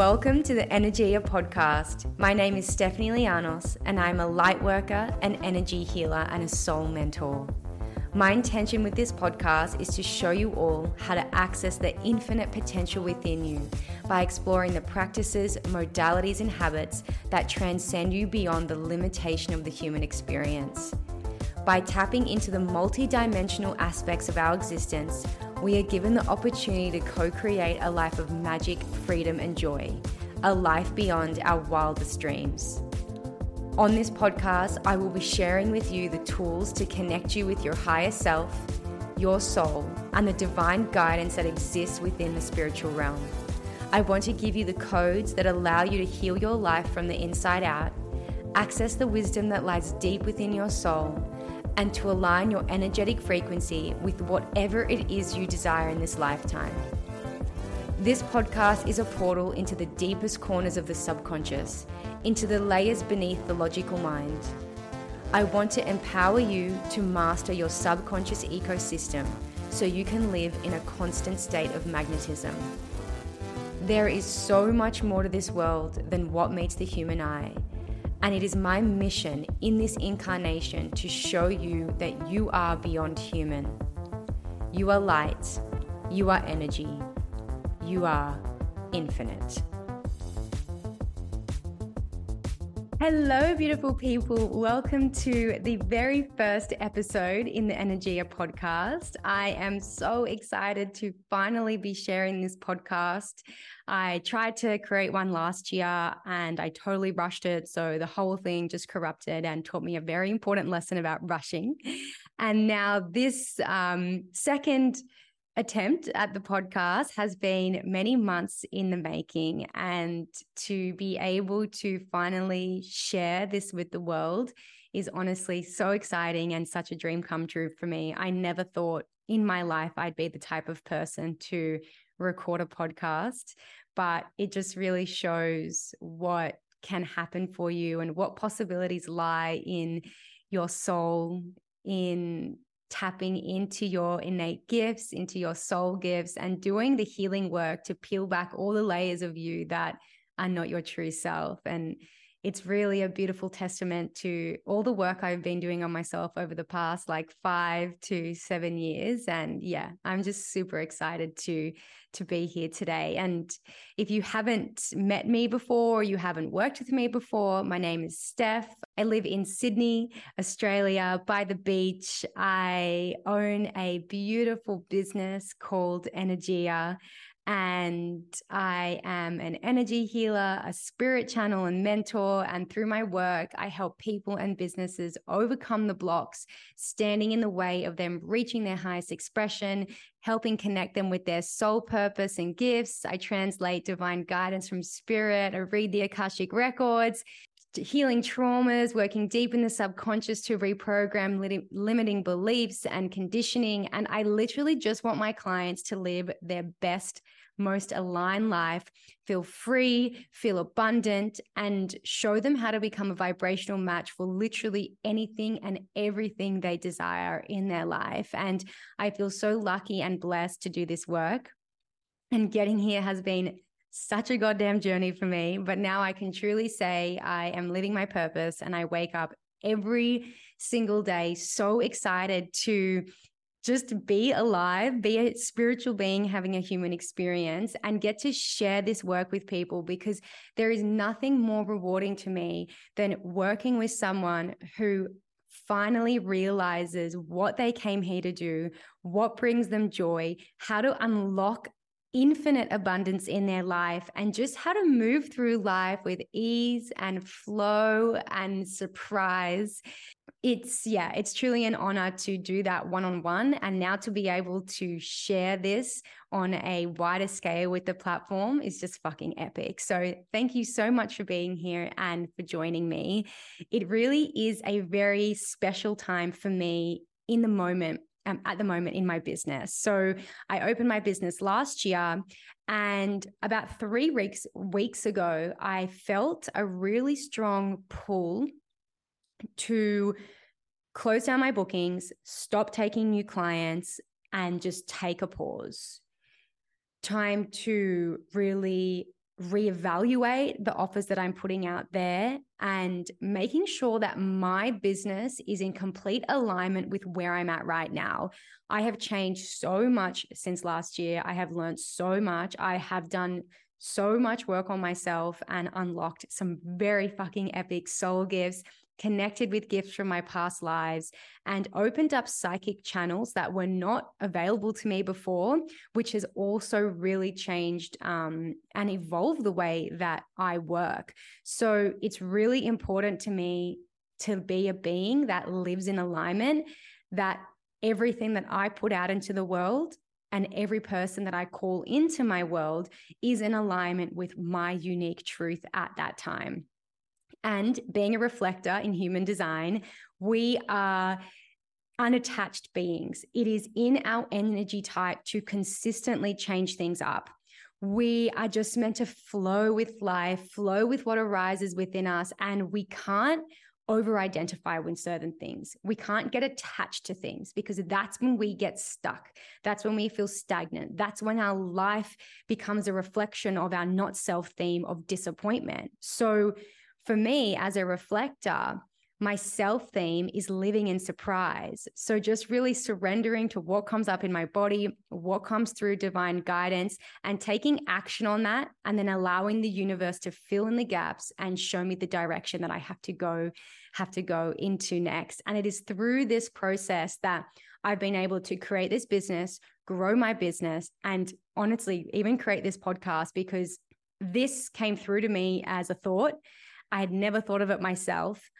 Welcome to the Energia podcast. My name is Stephanie Lianos, and I'm a light worker, an energy healer, and a soul mentor. My intention with this podcast is to show you all how to access the infinite potential within you by exploring the practices, modalities, and habits that transcend you beyond the limitation of the human experience. By tapping into the multidimensional aspects of our existence, we are given the opportunity to co create a life of magic, freedom, and joy, a life beyond our wildest dreams. On this podcast, I will be sharing with you the tools to connect you with your higher self, your soul, and the divine guidance that exists within the spiritual realm. I want to give you the codes that allow you to heal your life from the inside out, access the wisdom that lies deep within your soul, and to align your energetic frequency with whatever it is you desire in this lifetime. This podcast is a portal into the deepest corners of the subconscious, into the layers beneath the logical mind. I want to empower you to master your subconscious ecosystem so you can live in a constant state of magnetism. There is so much more to this world than what meets the human eye. And it is my mission in this incarnation to show you that you are beyond human. You are light. You are energy. You are infinite. Hello, beautiful people. Welcome to the very first episode in the Energia podcast. I am so excited to finally be sharing this podcast. I tried to create one last year and I totally rushed it. So the whole thing just corrupted and taught me a very important lesson about rushing. And now, this um, second attempt at the podcast has been many months in the making. And to be able to finally share this with the world is honestly so exciting and such a dream come true for me. I never thought in my life I'd be the type of person to record a podcast, but it just really shows what can happen for you and what possibilities lie in your soul, in tapping into your innate gifts, into your soul gifts, and doing the healing work to peel back all the layers of you that are not your true self. And it's really a beautiful testament to all the work I've been doing on myself over the past like five to seven years. And yeah, I'm just super excited to to be here today. And if you haven't met me before, you haven't worked with me before, my name is Steph. I live in Sydney, Australia, by the beach. I own a beautiful business called Energia and I am an energy healer, a spirit channel, and mentor. And through my work, I help people and businesses overcome the blocks standing in the way of them reaching their highest expression, helping connect them with their soul purpose and gifts. I translate divine guidance from spirit, I read the Akashic records. Healing traumas, working deep in the subconscious to reprogram li- limiting beliefs and conditioning. And I literally just want my clients to live their best most aligned life, feel free, feel abundant, and show them how to become a vibrational match for literally anything and everything they desire in their life. And I feel so lucky and blessed to do this work. And getting here has been such a goddamn journey for me. But now I can truly say I am living my purpose and I wake up every single day so excited to just be alive, be a spiritual being having a human experience, and get to share this work with people because there is nothing more rewarding to me than working with someone who finally realizes what they came here to do, what brings them joy, how to unlock infinite abundance in their life and just how to move through life with ease and flow and surprise. It's yeah it's truly an honor to do that one-on-one and now to be able to share this on a wider scale with the platform is just fucking epic. So thank you so much for being here and for joining me. It really is a very special time for me in the moment um, at the moment in my business. So I opened my business last year, and about three weeks weeks ago, I felt a really strong pull to close down my bookings, stop taking new clients, and just take a pause. Time to really reevaluate the offers that I'm putting out there and making sure that my business is in complete alignment with where I'm at right now. I have changed so much since last year. I have learned so much. I have done so much work on myself and unlocked some very fucking epic soul gifts connected with gifts from my past lives, and opened up psychic channels that were not available to me before, which has also really changed um, and evolved the way that I work. So it's really important to me to be a being that lives in alignment, that everything that I put out into the world and every person that I call into my world is in alignment with my unique truth at that time. And being a reflector in human design, we are unattached beings. It is in our energy type to consistently change things up. We are just meant to flow with life, flow with what arises within us, and we can't over identify with certain things. We can't get attached to things because that's when we get stuck. That's when we feel stagnant. That's when our life becomes a reflection of our not self theme of disappointment. So, for me as a reflector, my self theme is living in surprise. So, just really surrendering to what comes up in my body, what comes through divine guidance, and taking action on that, and then allowing the universe to fill in the gaps and show me the direction that I have to go, have to go into next. And it is through this process that I've been able to create this business, grow my business, and honestly, even create this podcast because this came through to me as a thought I had never thought of it myself.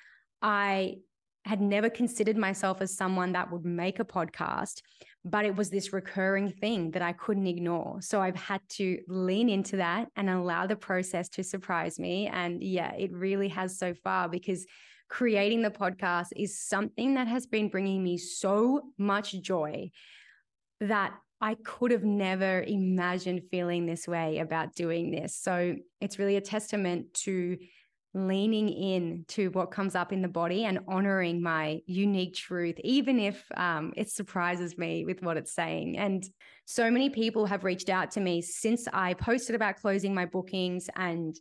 I had never considered myself as someone that would make a podcast, but it was this recurring thing that I couldn't ignore. So I've had to lean into that and allow the process to surprise me. And yeah, it really has so far because creating the podcast is something that has been bringing me so much joy that I could have never imagined feeling this way about doing this. So it's really a testament to leaning in to what comes up in the body and honoring my unique truth, even if um, it surprises me with what it's saying. And so many people have reached out to me since I posted about closing my bookings and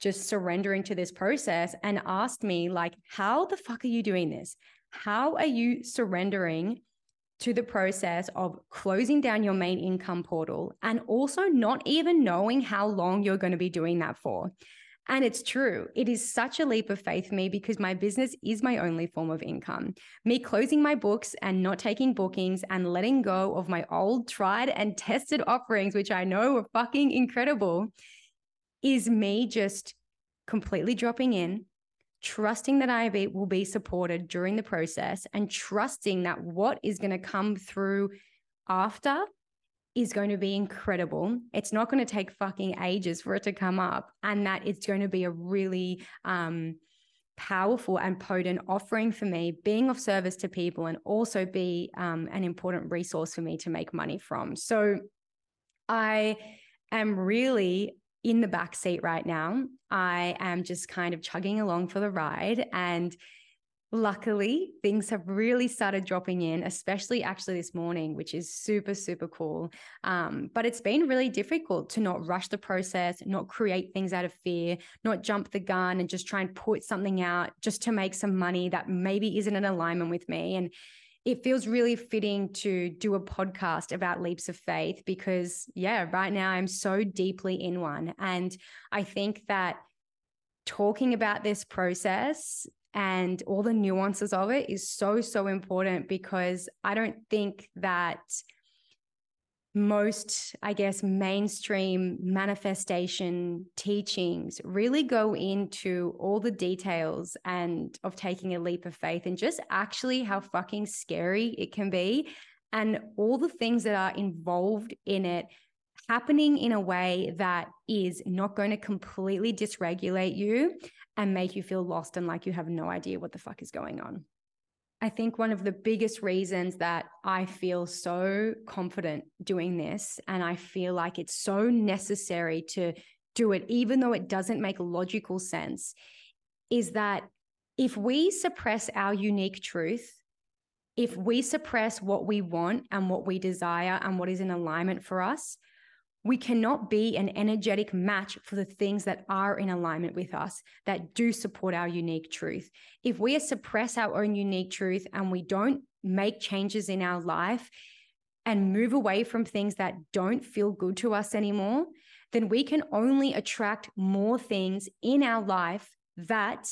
just surrendering to this process and asked me, like, how the fuck are you doing this? How are you surrendering? to the process of closing down your main income portal and also not even knowing how long you're going to be doing that for. And it's true. It is such a leap of faith for me because my business is my only form of income. Me closing my books and not taking bookings and letting go of my old, tried, and tested offerings, which I know are fucking incredible, is me just completely dropping in, trusting that I will be supported during the process, and trusting that what is going to come through after is going to be incredible. It's not going to take fucking ages for it to come up, and that it's going to be a really um, powerful and potent offering for me, being of service to people, and also be um, an important resource for me to make money from. So, I am really in the back seat right now. I am just kind of chugging along for the ride and Luckily, things have really started dropping in, especially actually this morning, which is super, super cool. Um, but it's been really difficult to not rush the process, not create things out of fear, not jump the gun and just try and put something out just to make some money that maybe isn't in alignment with me. And it feels really fitting to do a podcast about leaps of faith because, yeah, right now I'm so deeply in one. And I think that talking about this process and all the nuances of it is so, so important because I don't think that most, I guess, mainstream manifestation teachings really go into all the details and of taking a leap of faith and just actually how fucking scary it can be and all the things that are involved in it happening in a way that is not going to completely dysregulate you and make you feel lost and like you have no idea what the fuck is going on. I think one of the biggest reasons that I feel so confident doing this, and I feel like it's so necessary to do it, even though it doesn't make logical sense, is that if we suppress our unique truth, if we suppress what we want and what we desire and what is in alignment for us, we cannot be an energetic match for the things that are in alignment with us, that do support our unique truth. If we suppress our own unique truth and we don't make changes in our life and move away from things that don't feel good to us anymore, then we can only attract more things in our life that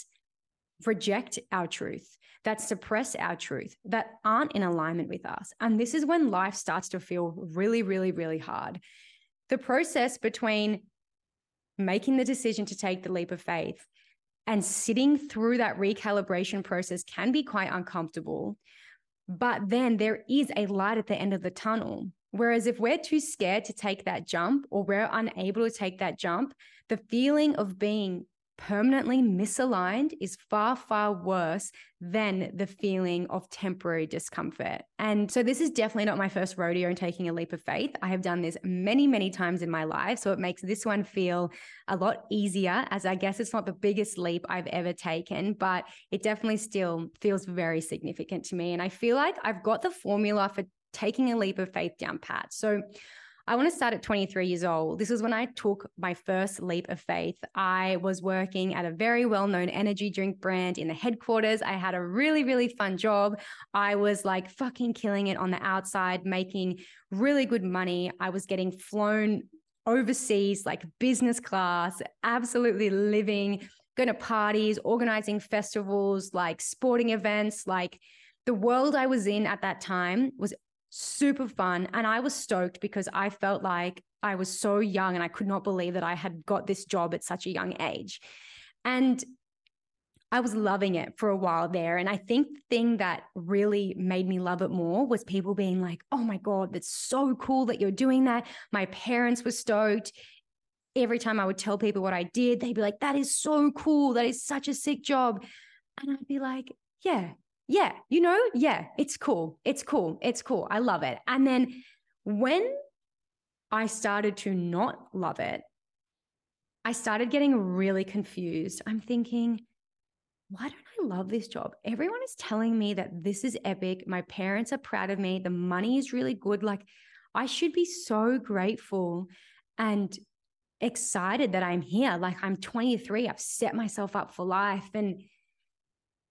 reject our truth, that suppress our truth, that aren't in alignment with us. And this is when life starts to feel really, really, really hard. The process between making the decision to take the leap of faith and sitting through that recalibration process can be quite uncomfortable. But then there is a light at the end of the tunnel. Whereas if we're too scared to take that jump or we're unable to take that jump, the feeling of being permanently misaligned is far, far worse than the feeling of temporary discomfort. And so, this is definitely not my first rodeo in taking a leap of faith. I have done this many, many times in my life. So, it makes this one feel a lot easier, as I guess it's not the biggest leap I've ever taken, but it definitely still feels very significant to me. And I feel like I've got the formula for taking a leap of faith down pat. So, I want to start at 23 years old. This was when I took my first leap of faith. I was working at a very well known energy drink brand in the headquarters. I had a really, really fun job. I was like fucking killing it on the outside, making really good money. I was getting flown overseas, like business class, absolutely living, going to parties, organizing festivals, like sporting events, like the world I was in at that time was super fun. And I was stoked because I felt like I was so young and I could not believe that I had got this job at such a young age. And I was loving it for a while there. And I think the thing that really made me love it more was people being like, oh my God, that's so cool that you're doing that. My parents were stoked. Every time I would tell people what I did, they'd be like, that is so cool. That is such a sick job. And I'd be like, yeah, yeah, you know, yeah, it's cool. It's cool. It's cool. I love it. And then when I started to not love it, I started getting really confused. I'm thinking, why don't I love this job? Everyone is telling me that this is epic. My parents are proud of me. The money is really good. Like, I should be so grateful and excited that I'm here. Like, I'm 23, I've set myself up for life. And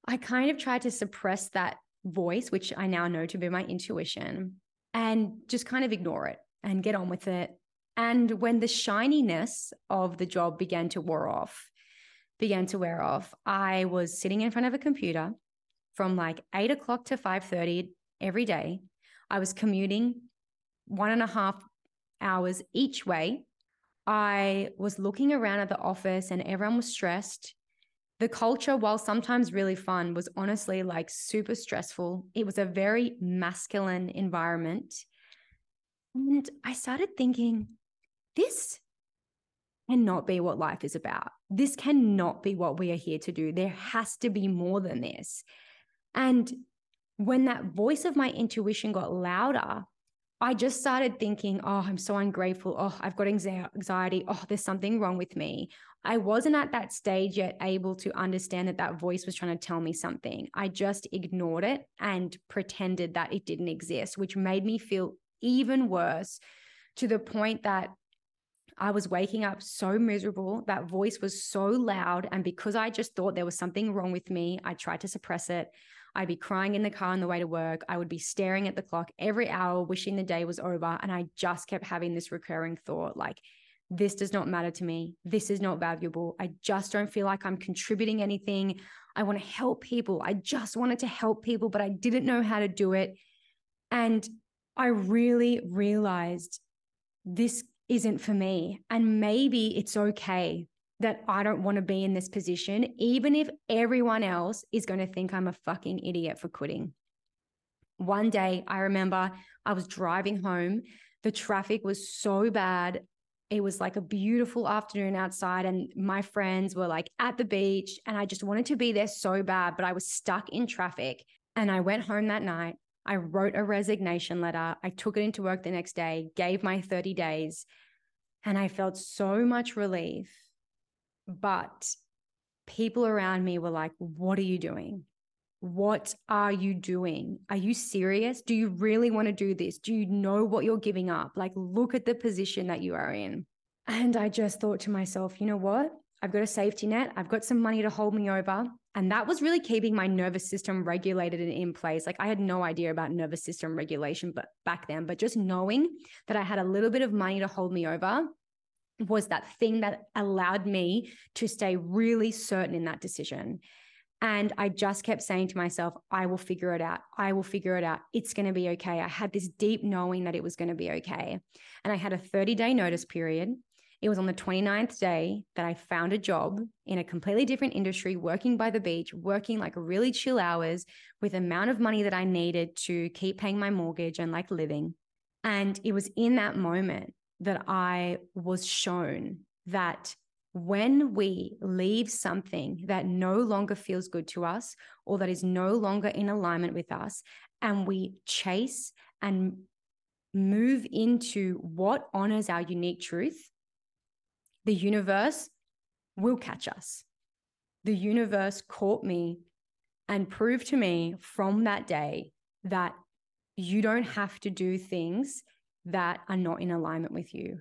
I kind of tried to suppress that voice, which I now know to be my intuition, and just kind of ignore it and get on with it. And when the shininess of the job began to wear off, began to wear off, I was sitting in front of a computer from like eight o'clock to 5:30 every day. I was commuting one and a half hours each way. I was looking around at the office and everyone was stressed the culture, while sometimes really fun, was honestly like super stressful. It was a very masculine environment. And I started thinking, this cannot be what life is about. This cannot be what we are here to do. There has to be more than this. And when that voice of my intuition got louder, I just started thinking, oh, I'm so ungrateful. Oh, I've got anxiety. Oh, there's something wrong with me. I wasn't at that stage yet able to understand that that voice was trying to tell me something. I just ignored it and pretended that it didn't exist, which made me feel even worse to the point that I was waking up so miserable. That voice was so loud. And because I just thought there was something wrong with me, I tried to suppress it. I'd be crying in the car on the way to work. I would be staring at the clock every hour, wishing the day was over. And I just kept having this recurring thought like, this does not matter to me. This is not valuable. I just don't feel like I'm contributing anything. I want to help people. I just wanted to help people, but I didn't know how to do it. And I really realized this isn't for me. And maybe it's okay that I don't want to be in this position, even if everyone else is going to think I'm a fucking idiot for quitting. One day, I remember I was driving home. The traffic was so bad. It was like a beautiful afternoon outside, and my friends were like at the beach, and I just wanted to be there so bad, but I was stuck in traffic. And I went home that night. I wrote a resignation letter. I took it into work the next day, gave my 30 days, and I felt so much relief but people around me were like, What are you doing? what are you doing? Are you serious? Do you really want to do this? Do you know what you're giving up? Like, look at the position that you are in. And I just thought to myself, you know what? I've got a safety net. I've got some money to hold me over. And that was really keeping my nervous system regulated and in place. Like I had no idea about nervous system regulation but back then, but just knowing that I had a little bit of money to hold me over was that thing that allowed me to stay really certain in that decision. And I just kept saying to myself, I will figure it out. I will figure it out. It's going to be okay. I had this deep knowing that it was going to be okay. And I had a 30 day notice period. It was on the 29th day that I found a job in a completely different industry, working by the beach, working like really chill hours with amount of money that I needed to keep paying my mortgage and like living. And it was in that moment that I was shown that when we leave something that no longer feels good to us or that is no longer in alignment with us, and we chase and move into what honors our unique truth, the universe will catch us. The universe caught me and proved to me from that day that you don't have to do things that are not in alignment with you.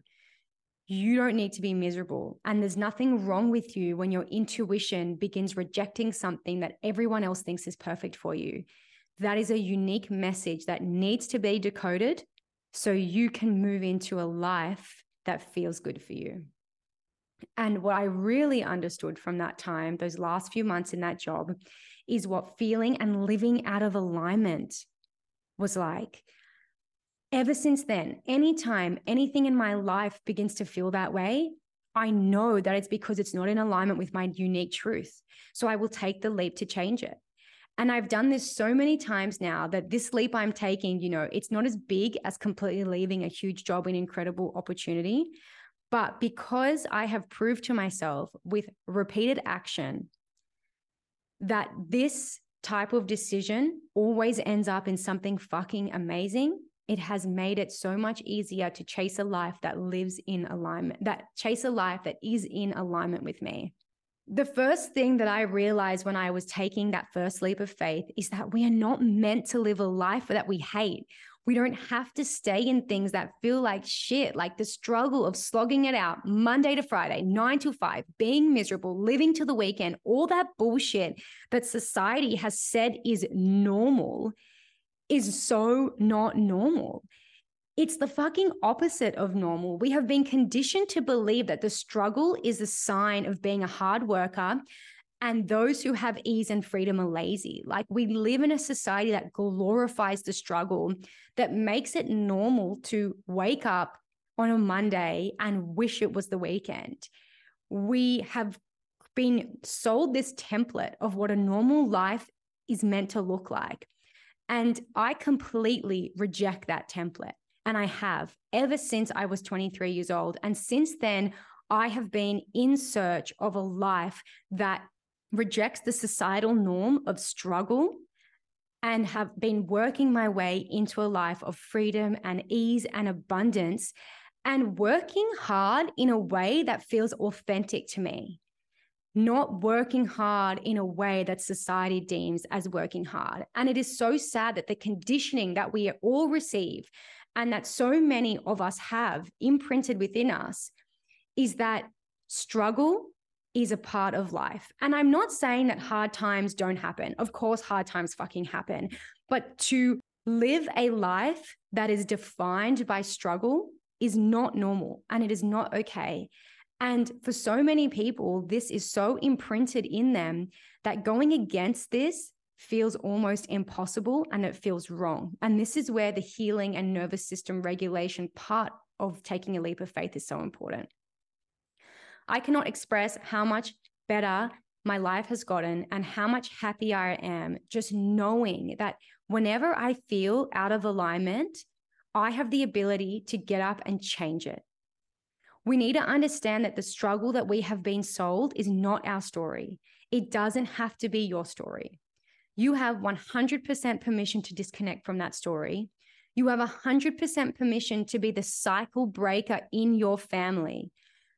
You don't need to be miserable. And there's nothing wrong with you when your intuition begins rejecting something that everyone else thinks is perfect for you. That is a unique message that needs to be decoded so you can move into a life that feels good for you. And what I really understood from that time, those last few months in that job, is what feeling and living out of alignment was like ever since then, anytime anything in my life begins to feel that way, I know that it's because it's not in alignment with my unique truth. So I will take the leap to change it. And I've done this so many times now that this leap I'm taking, you know, it's not as big as completely leaving a huge job and incredible opportunity. But because I have proved to myself with repeated action that this type of decision always ends up in something fucking amazing, it has made it so much easier to chase a life that lives in alignment, that chase a life that is in alignment with me. The first thing that I realized when I was taking that first leap of faith is that we are not meant to live a life that we hate. We don't have to stay in things that feel like shit, like the struggle of slogging it out Monday to Friday, nine to five, being miserable, living to the weekend, all that bullshit that society has said is normal is so not normal. It's the fucking opposite of normal. We have been conditioned to believe that the struggle is a sign of being a hard worker and those who have ease and freedom are lazy. Like we live in a society that glorifies the struggle, that makes it normal to wake up on a Monday and wish it was the weekend. We have been sold this template of what a normal life is meant to look like. And I completely reject that template. And I have ever since I was 23 years old. And since then, I have been in search of a life that rejects the societal norm of struggle and have been working my way into a life of freedom and ease and abundance and working hard in a way that feels authentic to me not working hard in a way that society deems as working hard. And it is so sad that the conditioning that we all receive and that so many of us have imprinted within us is that struggle is a part of life. And I'm not saying that hard times don't happen. Of course, hard times fucking happen. But to live a life that is defined by struggle is not normal and it is not okay. And for so many people, this is so imprinted in them that going against this feels almost impossible and it feels wrong. And this is where the healing and nervous system regulation part of taking a leap of faith is so important. I cannot express how much better my life has gotten and how much happier I am just knowing that whenever I feel out of alignment, I have the ability to get up and change it. We need to understand that the struggle that we have been sold is not our story. It doesn't have to be your story. You have 100% permission to disconnect from that story. You have 100% permission to be the cycle breaker in your family.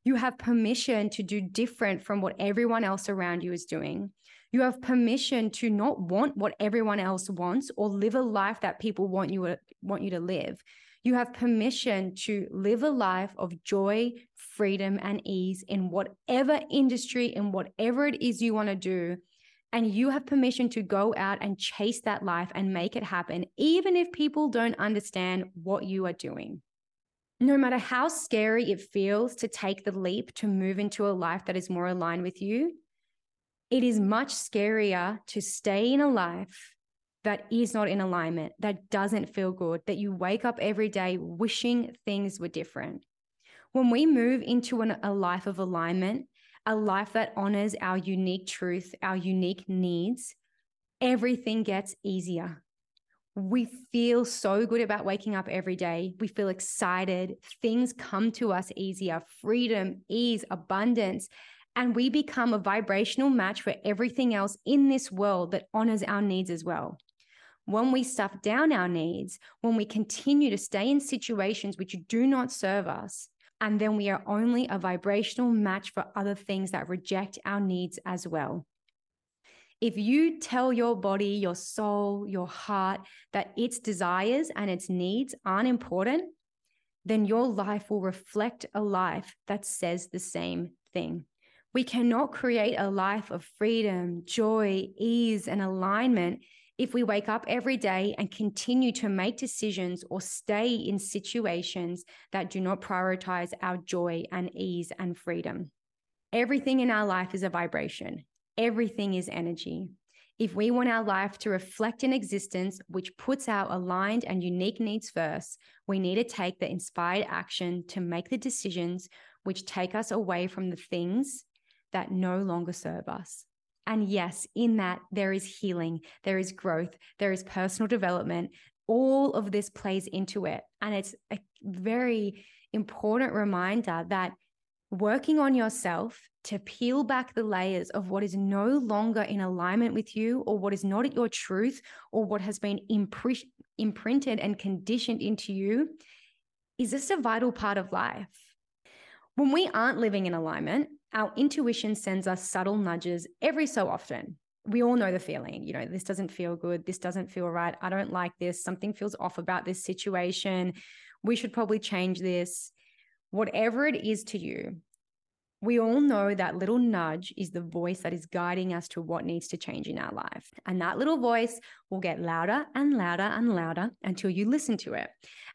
You have permission to do different from what everyone else around you is doing. You have permission to not want what everyone else wants or live a life that people want you want you to live. You have permission to live a life of joy, freedom, and ease in whatever industry, in whatever it is you want to do. And you have permission to go out and chase that life and make it happen, even if people don't understand what you are doing. No matter how scary it feels to take the leap to move into a life that is more aligned with you, it is much scarier to stay in a life that is not in alignment, that doesn't feel good, that you wake up every day wishing things were different. When we move into an, a life of alignment, a life that honors our unique truth, our unique needs, everything gets easier. We feel so good about waking up every day. We feel excited. Things come to us easier freedom, ease, abundance. And we become a vibrational match for everything else in this world that honors our needs as well when we stuff down our needs, when we continue to stay in situations which do not serve us, and then we are only a vibrational match for other things that reject our needs as well. If you tell your body, your soul, your heart that its desires and its needs aren't important, then your life will reflect a life that says the same thing. We cannot create a life of freedom, joy, ease, and alignment if we wake up every day and continue to make decisions or stay in situations that do not prioritize our joy and ease and freedom. Everything in our life is a vibration, everything is energy. If we want our life to reflect an existence which puts our aligned and unique needs first, we need to take the inspired action to make the decisions which take us away from the things that no longer serve us. And yes, in that, there is healing, there is growth, there is personal development. All of this plays into it. And it's a very important reminder that working on yourself to peel back the layers of what is no longer in alignment with you or what is not at your truth or what has been impr- imprinted and conditioned into you is just a vital part of life. When we aren't living in alignment, our intuition sends us subtle nudges every so often. We all know the feeling, you know, this doesn't feel good. This doesn't feel right. I don't like this. Something feels off about this situation. We should probably change this. Whatever it is to you, we all know that little nudge is the voice that is guiding us to what needs to change in our life. And that little voice will get louder and louder and louder until you listen to it.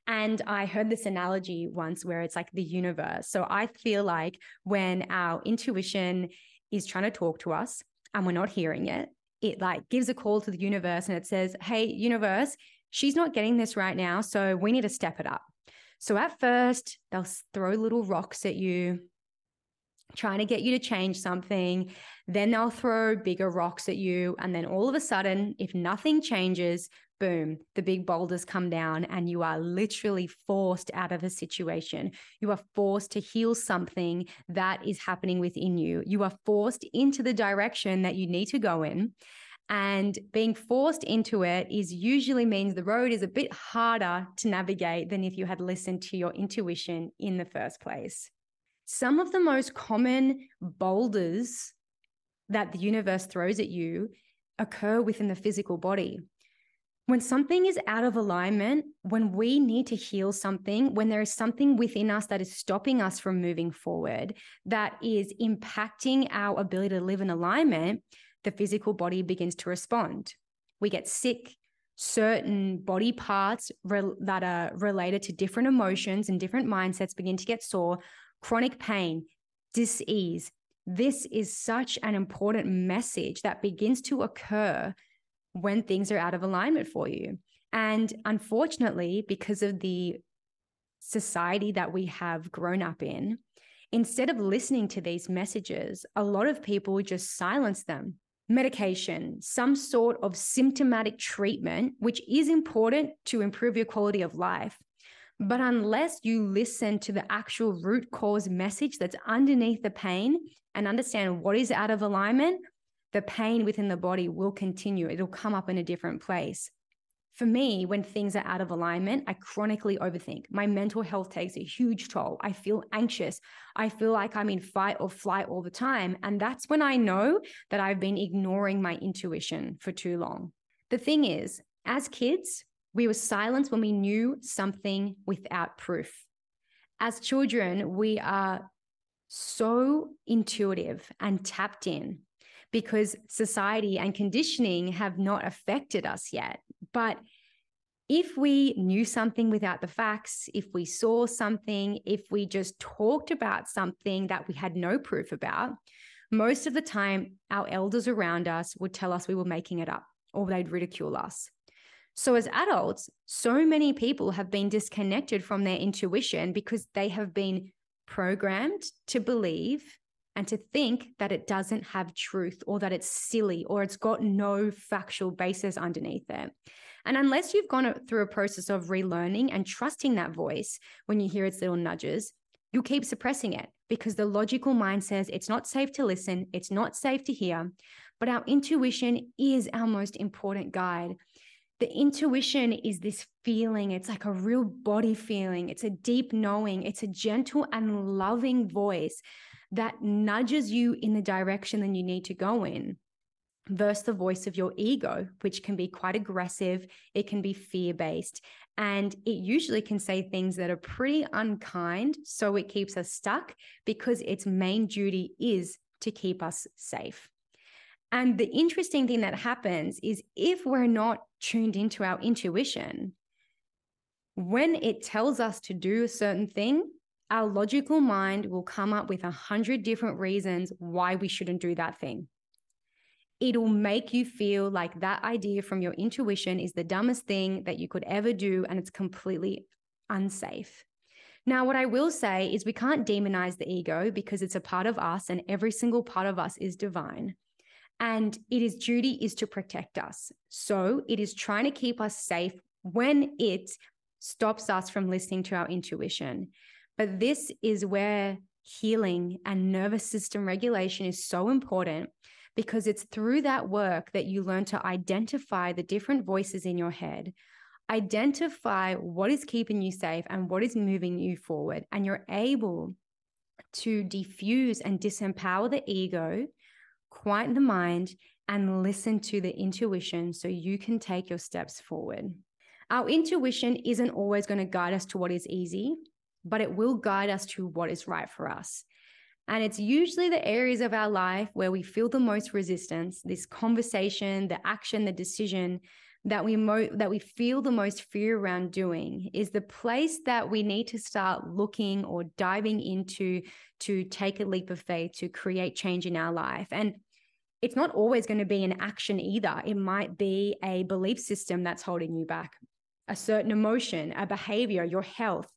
And I heard this analogy once where it's like the universe. So I feel like when our intuition is trying to talk to us and we're not hearing it, it like gives a call to the universe and it says, Hey, universe, she's not getting this right now. So we need to step it up. So at first, they'll throw little rocks at you, trying to get you to change something. Then they'll throw bigger rocks at you. And then all of a sudden, if nothing changes, boom, the big boulders come down and you are literally forced out of a situation. You are forced to heal something that is happening within you. You are forced into the direction that you need to go in. And being forced into it is usually means the road is a bit harder to navigate than if you had listened to your intuition in the first place. Some of the most common boulders that the universe throws at you occur within the physical body. When something is out of alignment, when we need to heal something, when there is something within us that is stopping us from moving forward, that is impacting our ability to live in alignment, the physical body begins to respond. We get sick, certain body parts re- that are related to different emotions and different mindsets begin to get sore chronic pain, disease. This is such an important message that begins to occur when things are out of alignment for you. And unfortunately, because of the society that we have grown up in, instead of listening to these messages, a lot of people just silence them. Medication, some sort of symptomatic treatment, which is important to improve your quality of life, but unless you listen to the actual root cause message that's underneath the pain and understand what is out of alignment, the pain within the body will continue. It'll come up in a different place. for me, when things are out of alignment, I chronically overthink. My mental health takes a huge toll. I feel anxious. I feel like I'm in fight or flight all the time. And that's when I know that I've been ignoring my intuition for too long. The thing is, as kids, we were silenced when we knew something without proof. As children, we are so intuitive and tapped in because society and conditioning have not affected us yet. But if we knew something without the facts, if we saw something, if we just talked about something that we had no proof about, most of the time our elders around us would tell us we were making it up or they'd ridicule us. So, as adults, so many people have been disconnected from their intuition because they have been programmed to believe and to think that it doesn't have truth or that it's silly or it's got no factual basis underneath it. And unless you've gone through a process of relearning and trusting that voice when you hear its little nudges, you'll keep suppressing it because the logical mind says it's not safe to listen, it's not safe to hear. But our intuition is our most important guide. The intuition is this feeling. It's like a real body feeling. It's a deep knowing. It's a gentle and loving voice that nudges you in the direction that you need to go in versus the voice of your ego, which can be quite aggressive. It can be fear based. And it usually can say things that are pretty unkind. So it keeps us stuck because its main duty is to keep us safe. And the interesting thing that happens is if we're not tuned into our intuition, when it tells us to do a certain thing, our logical mind will come up with a hundred different reasons why we shouldn't do that thing. It'll make you feel like that idea from your intuition is the dumbest thing that you could ever do, and it's completely unsafe. Now, what I will say is we can't demonize the ego because it's a part of us, and every single part of us is divine. And it is duty is to protect us. So it is trying to keep us safe when it stops us from listening to our intuition. But this is where healing and nervous system regulation is so important because it's through that work that you learn to identify the different voices in your head, identify what is keeping you safe and what is moving you forward. And you're able to diffuse and disempower the ego, quiet the mind, and listen to the intuition so you can take your steps forward. Our intuition isn't always going to guide us to what is easy but it will guide us to what is right for us. And it's usually the areas of our life where we feel the most resistance, this conversation, the action, the decision that we mo- that we feel the most fear around doing is the place that we need to start looking or diving into to take a leap of faith to create change in our life. And it's not always going to be an action either. It might be a belief system that's holding you back, a certain emotion, a behavior, your health,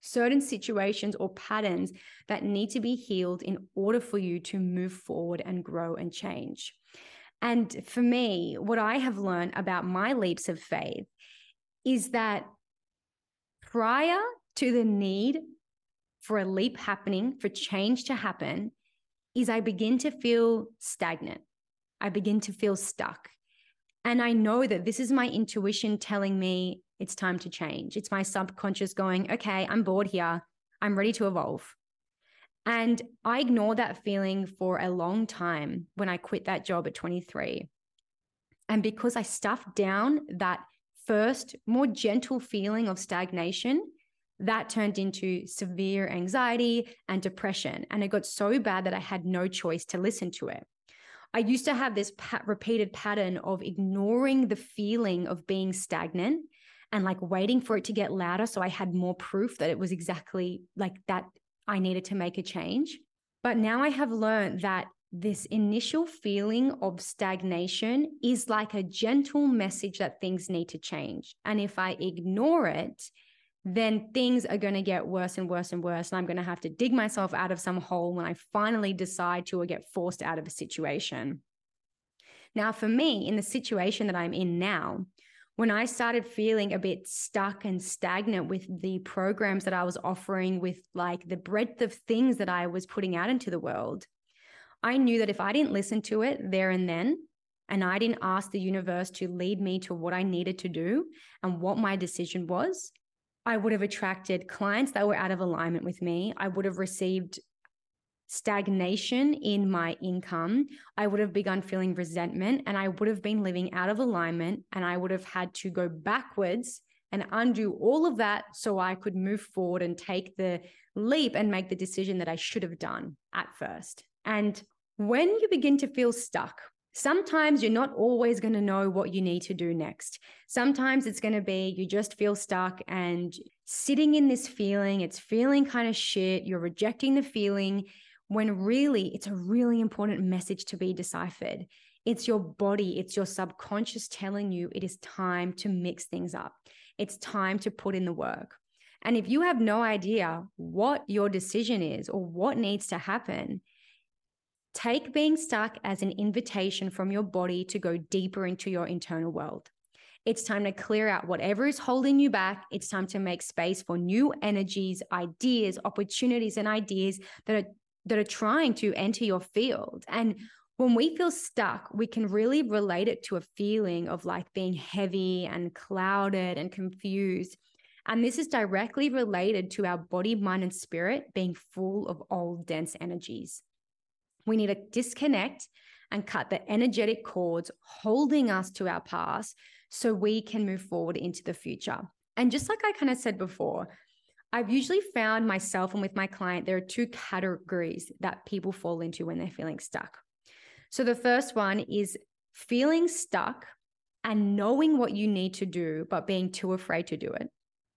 certain situations or patterns that need to be healed in order for you to move forward and grow and change. And for me, what I have learned about my leaps of faith is that prior to the need for a leap happening, for change to happen, is I begin to feel stagnant. I begin to feel stuck. And I know that this is my intuition telling me it's time to change. It's my subconscious going, okay, I'm bored here. I'm ready to evolve. And I ignored that feeling for a long time when I quit that job at 23. And because I stuffed down that first, more gentle feeling of stagnation, that turned into severe anxiety and depression. And it got so bad that I had no choice to listen to it. I used to have this repeated pattern of ignoring the feeling of being stagnant and like waiting for it to get louder. So I had more proof that it was exactly like that I needed to make a change. But now I have learned that this initial feeling of stagnation is like a gentle message that things need to change. And if I ignore it, then things are going to get worse and worse and worse. And I'm going to have to dig myself out of some hole when I finally decide to or get forced out of a situation. Now, for me, in the situation that I'm in now, when I started feeling a bit stuck and stagnant with the programs that I was offering, with like the breadth of things that I was putting out into the world, I knew that if I didn't listen to it there and then, and I didn't ask the universe to lead me to what I needed to do and what my decision was, I would have attracted clients that were out of alignment with me. I would have received stagnation in my income. I would have begun feeling resentment and I would have been living out of alignment and I would have had to go backwards and undo all of that so I could move forward and take the leap and make the decision that I should have done at first. And when you begin to feel stuck, Sometimes you're not always going to know what you need to do next. Sometimes it's going to be you just feel stuck and sitting in this feeling, it's feeling kind of shit. You're rejecting the feeling when really it's a really important message to be deciphered. It's your body, it's your subconscious telling you it is time to mix things up. It's time to put in the work. And if you have no idea what your decision is or what needs to happen, take being stuck as an invitation from your body to go deeper into your internal world. It's time to clear out whatever is holding you back. It's time to make space for new energies, ideas, opportunities, and ideas that are that are trying to enter your field. And when we feel stuck, we can really relate it to a feeling of like being heavy and clouded and confused. And this is directly related to our body, mind, and spirit being full of old, dense energies. We need to disconnect and cut the energetic cords holding us to our past so we can move forward into the future. And just like I kind of said before, I've usually found myself and with my client, there are two categories that people fall into when they're feeling stuck. So the first one is feeling stuck and knowing what you need to do, but being too afraid to do it.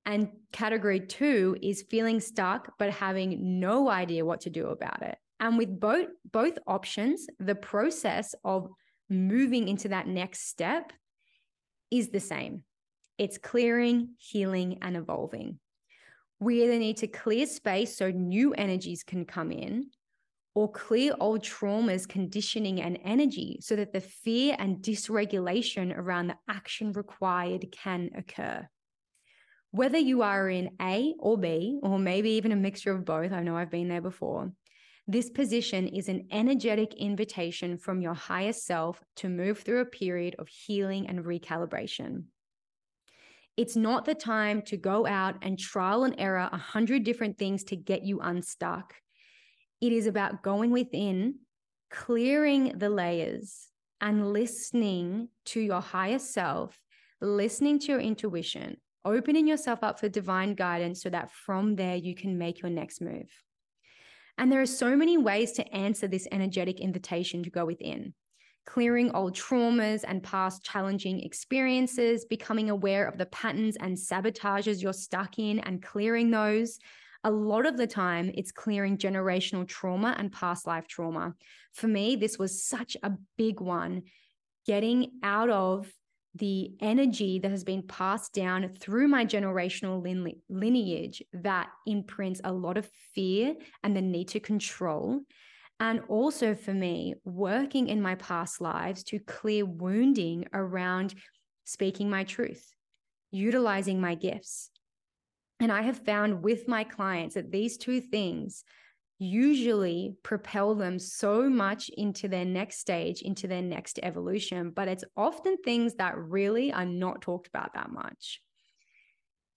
And category two is feeling stuck, but having no idea what to do about it. And with both, both options, the process of moving into that next step is the same. It's clearing, healing, and evolving. We either need to clear space so new energies can come in, or clear old traumas, conditioning, and energy so that the fear and dysregulation around the action required can occur. Whether you are in A or B, or maybe even a mixture of both, I know I've been there before, this position is an energetic invitation from your higher self to move through a period of healing and recalibration. It's not the time to go out and trial and error a hundred different things to get you unstuck. It is about going within, clearing the layers, and listening to your higher self, listening to your intuition, opening yourself up for divine guidance so that from there you can make your next move. And there are so many ways to answer this energetic invitation to go within clearing old traumas and past challenging experiences, becoming aware of the patterns and sabotages you're stuck in and clearing those. A lot of the time, it's clearing generational trauma and past life trauma. For me, this was such a big one getting out of the energy that has been passed down through my generational lineage that imprints a lot of fear and the need to control and also for me, working in my past lives to clear wounding around speaking my truth, utilizing my gifts. And I have found with my clients that these two things usually propel them so much into their next stage, into their next evolution. But it's often things that really are not talked about that much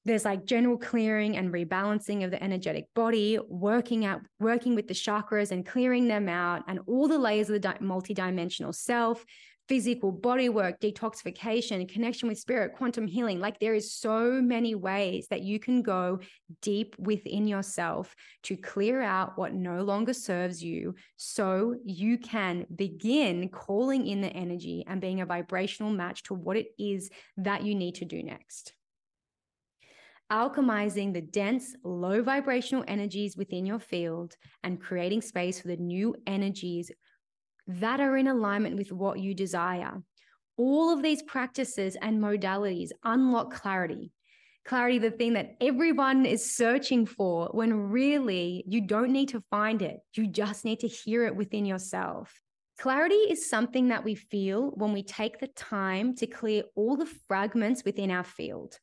there's like general clearing and rebalancing of the energetic body, working out, working with the chakras and clearing them out, and all the layers of the di- multidimensional self, physical body work, detoxification, connection with spirit, quantum healing. Like there is so many ways that you can go deep within yourself to clear out what no longer serves you so you can begin calling in the energy and being a vibrational match to what it is that you need to do next alchemizing the dense, low vibrational energies within your field and creating space for the new energies that are in alignment with what you desire. All of these practices and modalities unlock clarity. Clarity, the thing that everyone is searching for, when really you don't need to find it. You just need to hear it within yourself. Clarity is something that we feel when we take the time to clear all the fragments within our field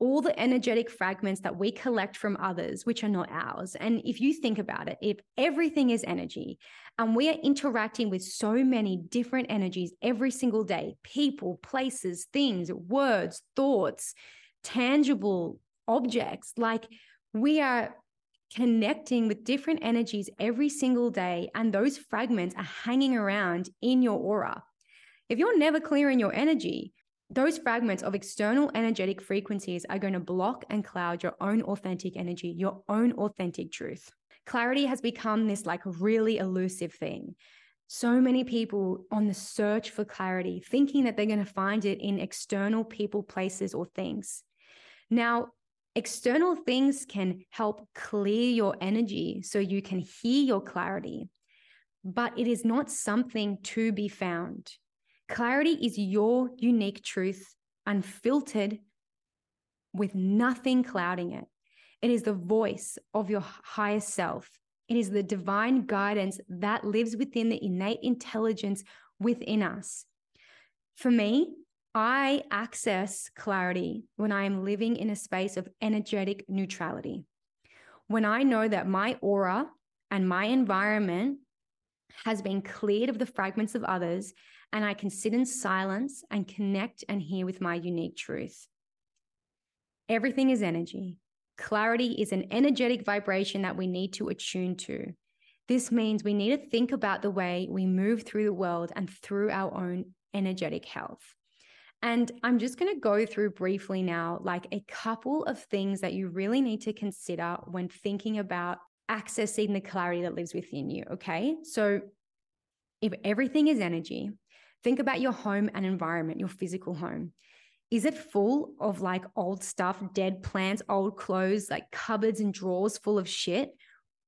all the energetic fragments that we collect from others, which are not ours. And if you think about it, if everything is energy and we are interacting with so many different energies every single day people, places, things, words, thoughts, tangible objects like we are connecting with different energies every single day, and those fragments are hanging around in your aura. If you're never clearing your energy, those fragments of external energetic frequencies are going to block and cloud your own authentic energy, your own authentic truth. Clarity has become this like really elusive thing. So many people on the search for clarity, thinking that they're going to find it in external people, places, or things. Now, external things can help clear your energy so you can hear your clarity, but it is not something to be found. Clarity is your unique truth, unfiltered, with nothing clouding it. It is the voice of your higher self. It is the divine guidance that lives within the innate intelligence within us. For me, I access clarity when I am living in a space of energetic neutrality. When I know that my aura and my environment has been cleared of the fragments of others, and I can sit in silence and connect and hear with my unique truth. Everything is energy. Clarity is an energetic vibration that we need to attune to. This means we need to think about the way we move through the world and through our own energetic health. And I'm just going to go through briefly now, like a couple of things that you really need to consider when thinking about accessing the clarity that lives within you. Okay. So, if everything is energy, think about your home and environment, your physical home. Is it full of like old stuff, dead plants, old clothes, like cupboards and drawers full of shit?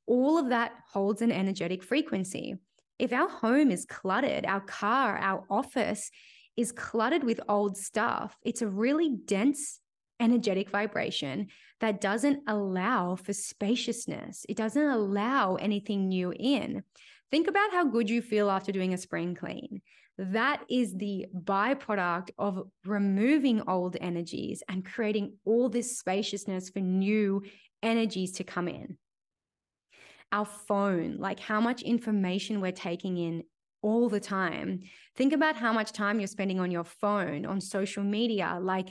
All of that holds an energetic frequency. If our home is cluttered, our car, our office is cluttered with old stuff, it's a really dense energetic vibration that doesn't allow for spaciousness. It doesn't allow anything new in. Think about how good you feel after doing a spring clean. That is the byproduct of removing old energies and creating all this spaciousness for new energies to come in. Our phone, like how much information we're taking in all the time. Think about how much time you're spending on your phone, on social media. Like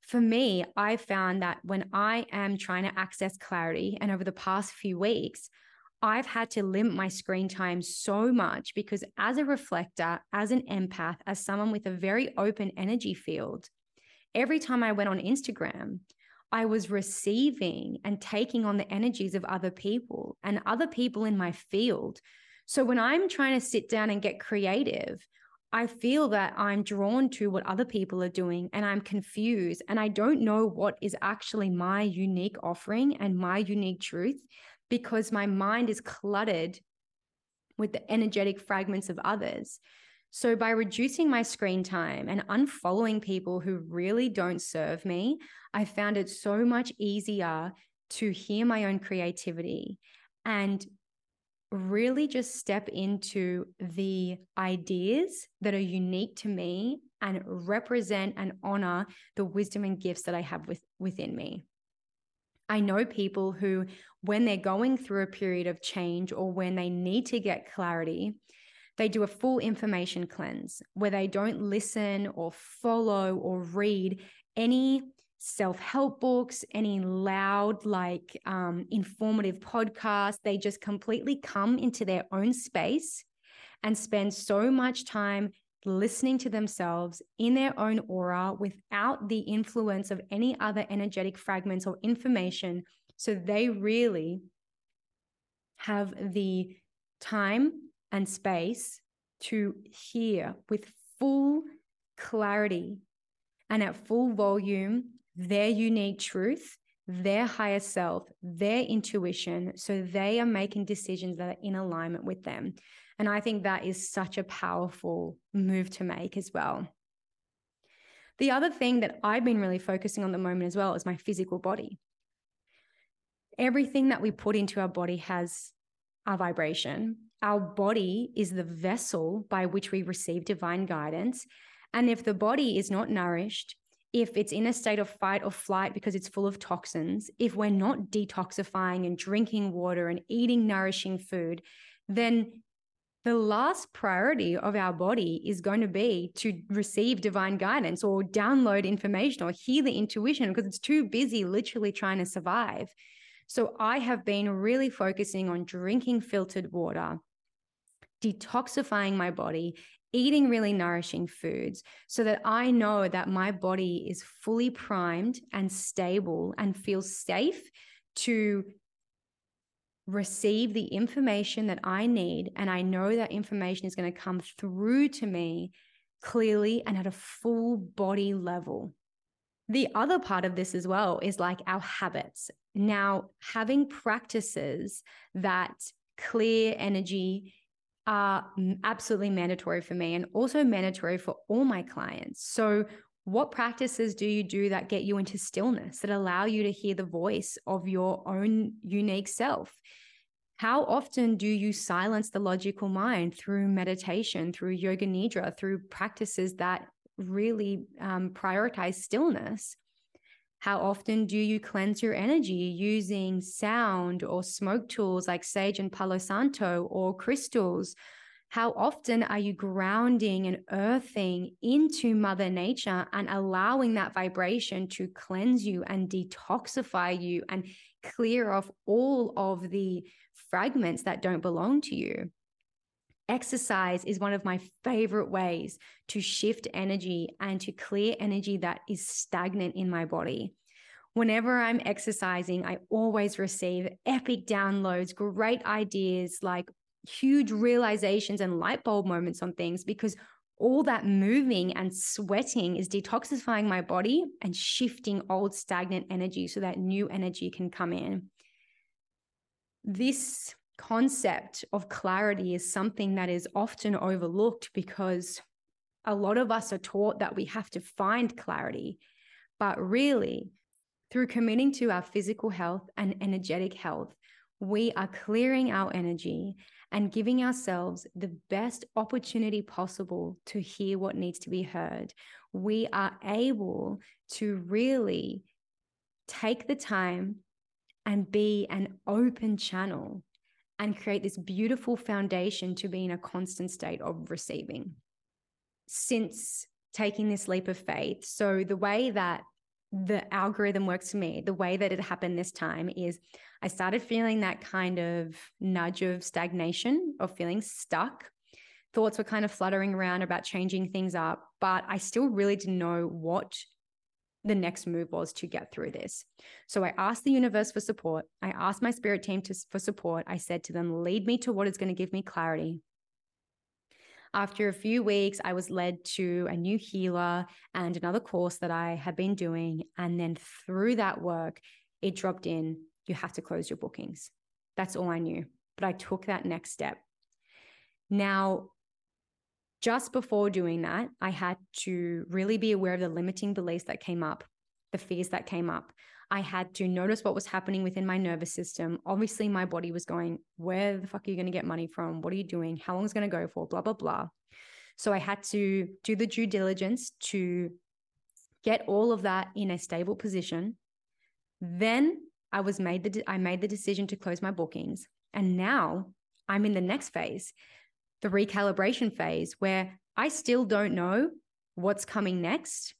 for me, I found that when I am trying to access clarity, and over the past few weeks, I've had to limit my screen time so much because, as a reflector, as an empath, as someone with a very open energy field, every time I went on Instagram, I was receiving and taking on the energies of other people and other people in my field. So when I'm trying to sit down and get creative, I feel that I'm drawn to what other people are doing and I'm confused and I don't know what is actually my unique offering and my unique truth because my mind is cluttered with the energetic fragments of others. So, by reducing my screen time and unfollowing people who really don't serve me, I found it so much easier to hear my own creativity and really just step into the ideas that are unique to me and represent and honor the wisdom and gifts that I have with, within me. I know people who, when they're going through a period of change or when they need to get clarity, they do a full information cleanse where they don't listen or follow or read any self help books, any loud, like um, informative podcasts. They just completely come into their own space and spend so much time listening to themselves in their own aura without the influence of any other energetic fragments or information. So they really have the time and space to hear with full clarity and at full volume their unique truth, their higher self, their intuition. So they are making decisions that are in alignment with them. And I think that is such a powerful move to make as well. The other thing that I've been really focusing on the moment as well is my physical body. Everything that we put into our body has a vibration. Our body is the vessel by which we receive divine guidance. And if the body is not nourished, if it's in a state of fight or flight because it's full of toxins, if we're not detoxifying and drinking water and eating nourishing food, then the last priority of our body is going to be to receive divine guidance or download information or hear the intuition because it's too busy literally trying to survive. So I have been really focusing on drinking filtered water, detoxifying my body, eating really nourishing foods so that I know that my body is fully primed and stable and feels safe to receive the information that I need. And I know that information is going to come through to me clearly and at a full body level. The other part of this as well is like our habits. Now, having practices that clear energy are absolutely mandatory for me and also mandatory for all my clients. So, what practices do you do that get you into stillness, that allow you to hear the voice of your own unique self? How often do you silence the logical mind through meditation, through yoga nidra, through practices that really um, prioritize stillness? How often do you cleanse your energy using sound or smoke tools like sage and palo santo or crystals? How often are you grounding and earthing into Mother Nature and allowing that vibration to cleanse you and detoxify you and clear off all of the fragments that don't belong to you? Exercise is one of my favorite ways to shift energy and to clear energy that is stagnant in my body. Whenever I'm exercising, I always receive epic downloads, great ideas, like huge realizations and light bulb moments on things because all that moving and sweating is detoxifying my body and shifting old stagnant energy so that new energy can come in. This concept of clarity is something that is often overlooked because a lot of us are taught that we have to find clarity. But really, through committing to our physical health and energetic health, we are clearing our energy and giving ourselves the best opportunity possible to hear what needs to be heard. We are able to really take the time and be an open channel and create this beautiful foundation to be in a constant state of receiving. Since taking this leap of faith, so the way that the algorithm works for me, the way that it happened this time is I started feeling that kind of nudge of stagnation, of feeling stuck. Thoughts were kind of fluttering around about changing things up, but I still really didn't know what the next move was to get through this. So I asked the universe for support. I asked my spirit team to, for support. I said to them, lead me to what is going to give me clarity. After a few weeks, I was led to a new healer and another course that I had been doing. And then through that work, it dropped in you have to close your bookings. That's all I knew. But I took that next step. Now, just before doing that, I had to really be aware of the limiting beliefs that came up, the fears that came up. I had to notice what was happening within my nervous system. Obviously, my body was going, Where the fuck are you going to get money from? What are you doing? How long is going to go for? Blah, blah, blah. So I had to do the due diligence to get all of that in a stable position. Then I was made the de- I made the decision to close my bookings. And now I'm in the next phase, the recalibration phase, where I still don't know what's coming next.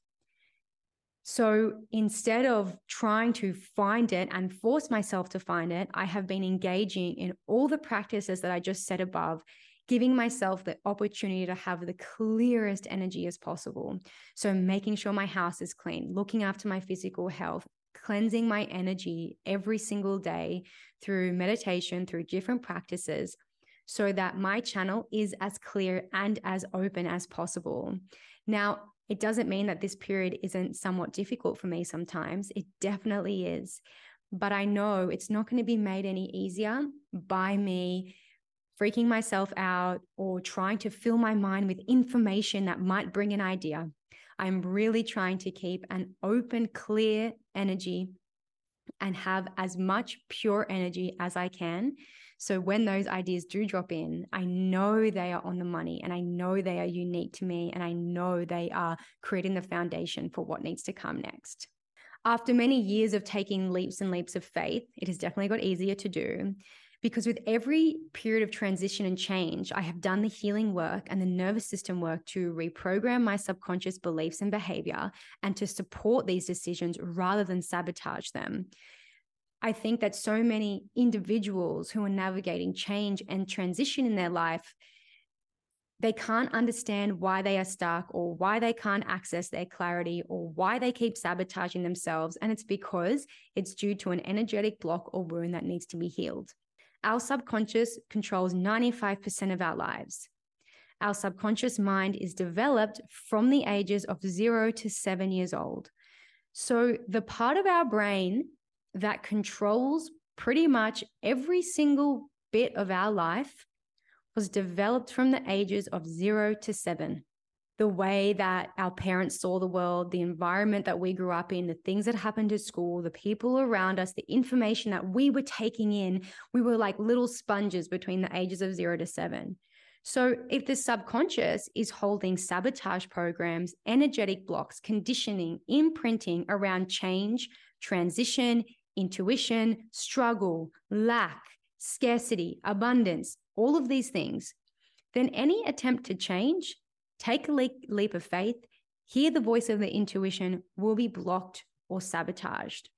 So instead of trying to find it and force myself to find it, I have been engaging in all the practices that I just said above, giving myself the opportunity to have the clearest energy as possible. So making sure my house is clean, looking after my physical health, cleansing my energy every single day through meditation, through different practices, so that my channel is as clear and as open as possible. Now, it doesn't mean that this period isn't somewhat difficult for me sometimes. It definitely is. But I know it's not going to be made any easier by me freaking myself out or trying to fill my mind with information that might bring an idea. I'm really trying to keep an open, clear energy and have as much pure energy as I can So when those ideas do drop in, I know they are on the money and I know they are unique to me and I know they are creating the foundation for what needs to come next. After many years of taking leaps and leaps of faith, it has definitely got easier to do because with every period of transition and change, I have done the healing work and the nervous system work to reprogram my subconscious beliefs and behavior and to support these decisions rather than sabotage them. I think that so many individuals who are navigating change and transition in their life, they can't understand why they are stuck or why they can't access their clarity or why they keep sabotaging themselves. And it's because it's due to an energetic block or wound that needs to be healed. Our subconscious controls 95% of our lives. Our subconscious mind is developed from the ages of zero to seven years old. So, the part of our brain that controls pretty much every single bit of our life was developed from the ages of zero to seven. The way that our parents saw the world, the environment that we grew up in, the things that happened at school, the people around us, the information that we were taking in, we were like little sponges between the ages of zero to seven. So, if the subconscious is holding sabotage programs, energetic blocks, conditioning, imprinting around change, transition, intuition, struggle, lack, scarcity, abundance, all of these things, then any attempt to change, take a leap, leap of faith, hear the voice of the intuition will be blocked or sabotaged.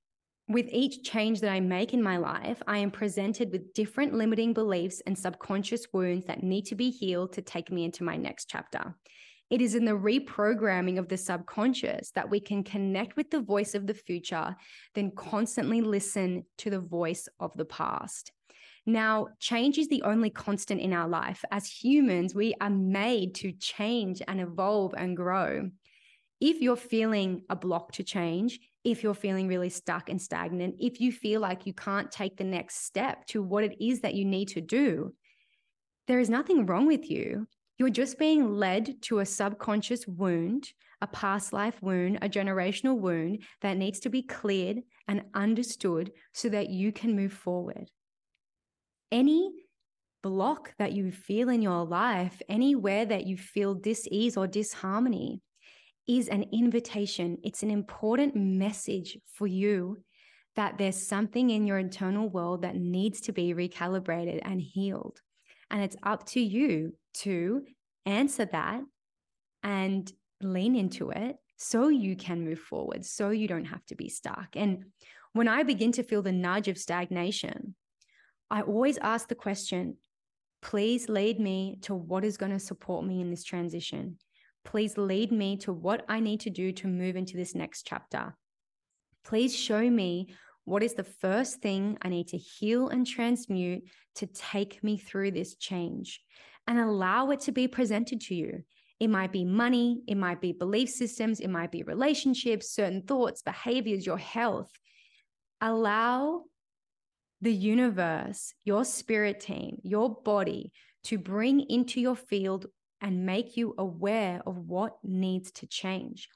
With each change that I make in my life, I am presented with different limiting beliefs and subconscious wounds that need to be healed to take me into my next chapter. It is in the reprogramming of the subconscious that we can connect with the voice of the future, then constantly listen to the voice of the past. Now, change is the only constant in our life. As humans, we are made to change and evolve and grow. If you're feeling a block to change, if you're feeling really stuck and stagnant, if you feel like you can't take the next step to what it is that you need to do, there is nothing wrong with you. You're just being led to a subconscious wound, a past life wound, a generational wound that needs to be cleared and understood so that you can move forward. Any block that you feel in your life, anywhere that you feel dis-ease or disharmony, is an invitation. It's an important message for you that there's something in your internal world that needs to be recalibrated and healed. And it's up to you to answer that and lean into it so you can move forward, so you don't have to be stuck. And when I begin to feel the nudge of stagnation, I always ask the question please lead me to what is going to support me in this transition. Please lead me to what I need to do to move into this next chapter. Please show me what is the first thing I need to heal and transmute to take me through this change and allow it to be presented to you? It might be money, it might be belief systems, it might be relationships, certain thoughts, behaviors, your health. Allow the universe, your spirit team, your body to bring into your field and make you aware of what needs to change.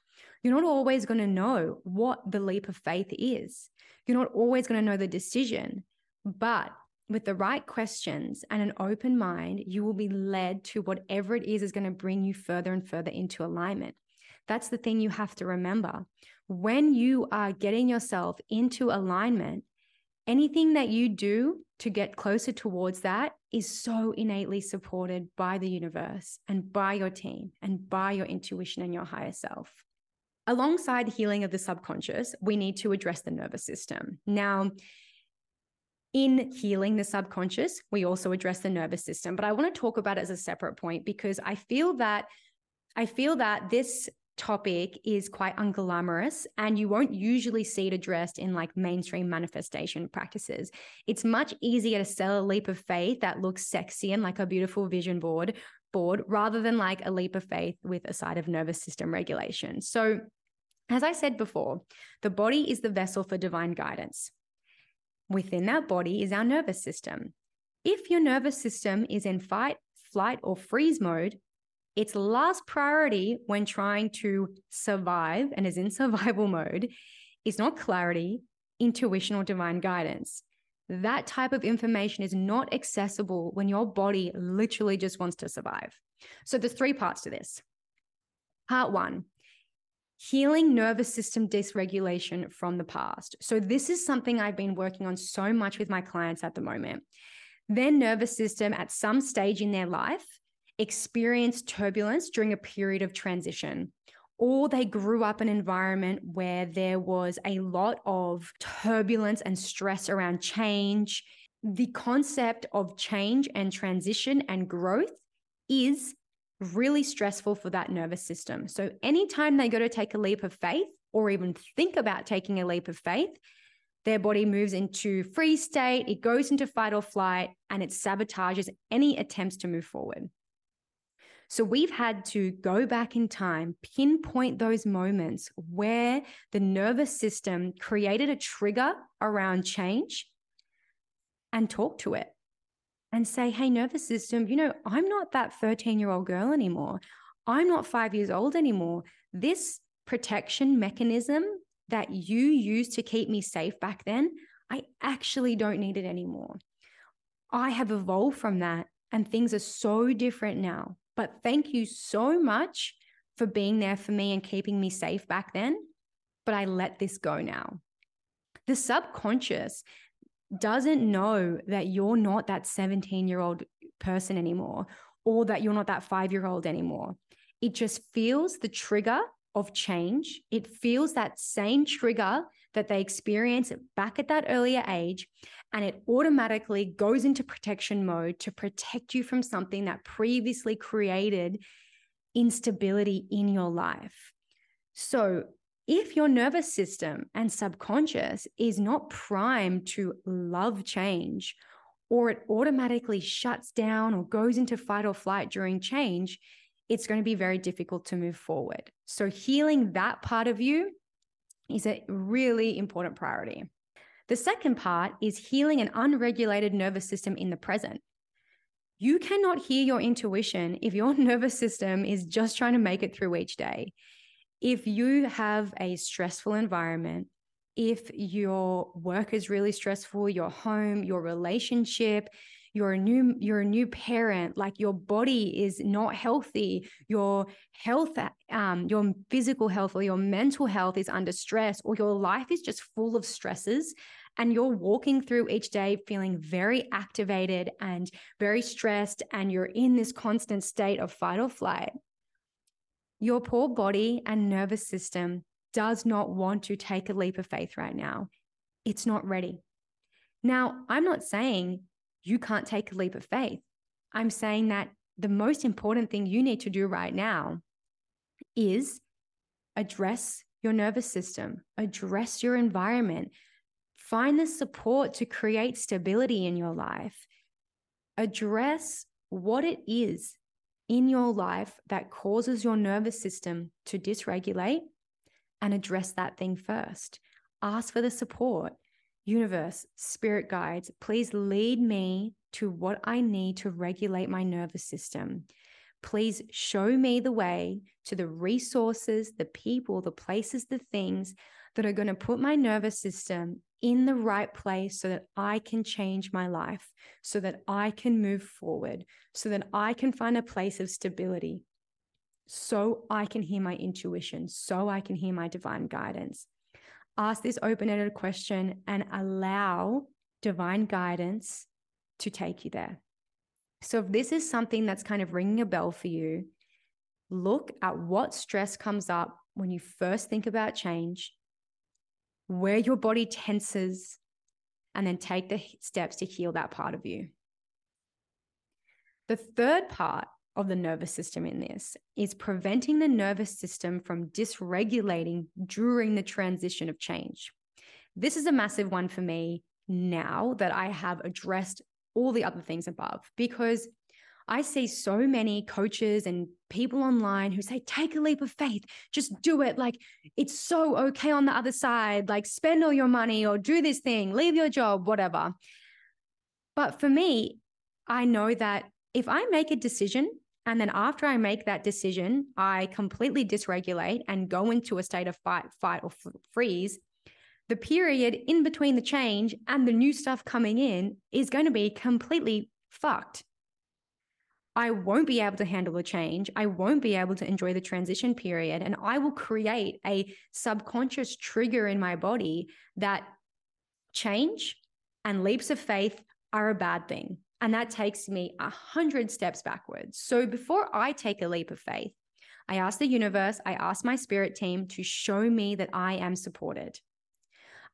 You're not always going to know what the leap of faith is. You're not always going to know the decision, but with the right questions and an open mind, you will be led to whatever it is is going to bring you further and further into alignment. That's the thing you have to remember. When you are getting yourself into alignment, anything that you do to get closer towards that is so innately supported by the universe and by your team and by your intuition and your higher self. Alongside healing of the subconscious, we need to address the nervous system. Now, in healing the subconscious, we also address the nervous system, but I want to talk about it as a separate point because I feel that I feel that this topic is quite unglamorous and you won't usually see it addressed in like mainstream manifestation practices. It's much easier to sell a leap of faith that looks sexy and like a beautiful vision board board rather than like a leap of faith with a side of nervous system regulation. So as I said before, the body is the vessel for divine guidance. Within that body is our nervous system. If your nervous system is in fight, flight, or freeze mode, its last priority when trying to survive and is in survival mode is not clarity, intuition, or divine guidance. That type of information is not accessible when your body literally just wants to survive. So there's three parts to this. Part one, healing nervous system dysregulation from the past. So this is something I've been working on so much with my clients at the moment. Their nervous system at some stage in their life experienced turbulence during a period of transition or they grew up in an environment where there was a lot of turbulence and stress around change. The concept of change and transition and growth is really stressful for that nervous system. So, anytime they go to take a leap of faith or even think about taking a leap of faith, their body moves into freeze state, it goes into fight or flight, and it sabotages any attempts to move forward. So we've had to go back in time, pinpoint those moments where the nervous system created a trigger around change and talk to it and say, hey, nervous system, you know, I'm not that 13 year old girl anymore. I'm not five years old anymore. This protection mechanism that you used to keep me safe back then, I actually don't need it anymore. I have evolved from that and things are so different now. But thank you so much for being there for me and keeping me safe back then. But I let this go now. The subconscious doesn't know that you're not that 17 year old person anymore or that you're not that five year old anymore. It just feels the trigger of change. It feels that same trigger that they experience back at that earlier age and it automatically goes into protection mode to protect you from something that previously created instability in your life. So, if your nervous system and subconscious is not primed to love change, or it automatically shuts down or goes into fight or flight during change, it's going to be very difficult to move forward. So, healing that part of you is a really important priority. The second part is healing an unregulated nervous system in the present. You cannot hear your intuition if your nervous system is just trying to make it through each day. If you have a stressful environment, if your work is really stressful, your home, your relationship, you're a new you're a new parent like your body is not healthy your health um your physical health or your mental health is under stress or your life is just full of stresses and you're walking through each day feeling very activated and very stressed and you're in this constant state of fight or flight your poor body and nervous system does not want to take a leap of faith right now it's not ready now i'm not saying you can't take a leap of faith. I'm saying that the most important thing you need to do right now is address your nervous system, address your environment, find the support to create stability in your life, address what it is in your life that causes your nervous system to dysregulate and address that thing first. Ask for the support universe, spirit guides, please lead me to what I need to regulate my nervous system. Please show me the way to the resources, the people, the places, the things that are going to put my nervous system in the right place so that I can change my life, so that I can move forward, so that I can find a place of stability, so I can hear my intuition, so I can hear my divine guidance ask this open ended question and allow divine guidance to take you there. So, if this is something that's kind of ringing a bell for you, look at what stress comes up when you first think about change, where your body tenses, and then take the steps to heal that part of you. The third part of the nervous system in this is preventing the nervous system from dysregulating during the transition of change. This is a massive one for me now that I have addressed all the other things above because I see so many coaches and people online who say, take a leap of faith, just do it. Like it's so okay on the other side. Like spend all your money or do this thing, leave your job, whatever. But for me, I know that if I make a decision and then after I make that decision, I completely dysregulate and go into a state of fight, fight, or freeze. the period in between the change and the new stuff coming in is going to be completely fucked. I won't be able to handle the change. I won't be able to enjoy the transition period. And I will create a subconscious trigger in my body that change and leaps of faith are a bad thing. And that takes me a hundred steps backwards. So before I take a leap of faith, I ask the universe, I ask my spirit team to show me that I am supported.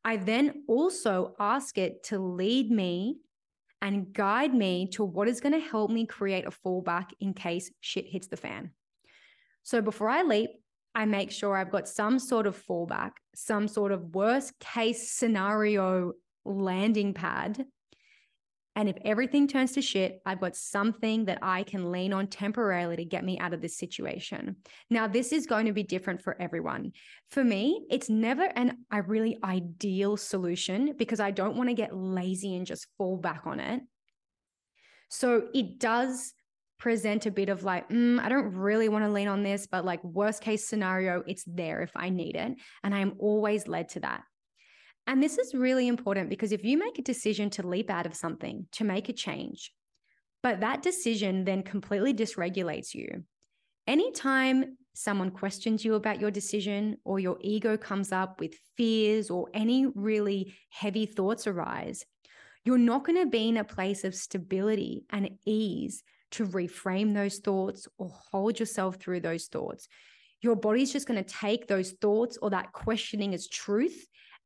I then also ask it to lead me and guide me to what is going to help me create a fallback in case shit hits the fan. So before I leap, I make sure I've got some sort of fallback, some sort of worst case scenario landing pad and if everything turns to shit, I've got something that I can lean on temporarily to get me out of this situation. Now, this is going to be different for everyone. For me, it's never an a really ideal solution because I don't want to get lazy and just fall back on it. So it does present a bit of like, mm, I don't really want to lean on this, but like worst case scenario, it's there if I need it. And I am always led to that. And this is really important because if you make a decision to leap out of something, to make a change, but that decision then completely dysregulates you, anytime someone questions you about your decision or your ego comes up with fears or any really heavy thoughts arise, you're not going to be in a place of stability and ease to reframe those thoughts or hold yourself through those thoughts. Your body's just going to take those thoughts or that questioning as truth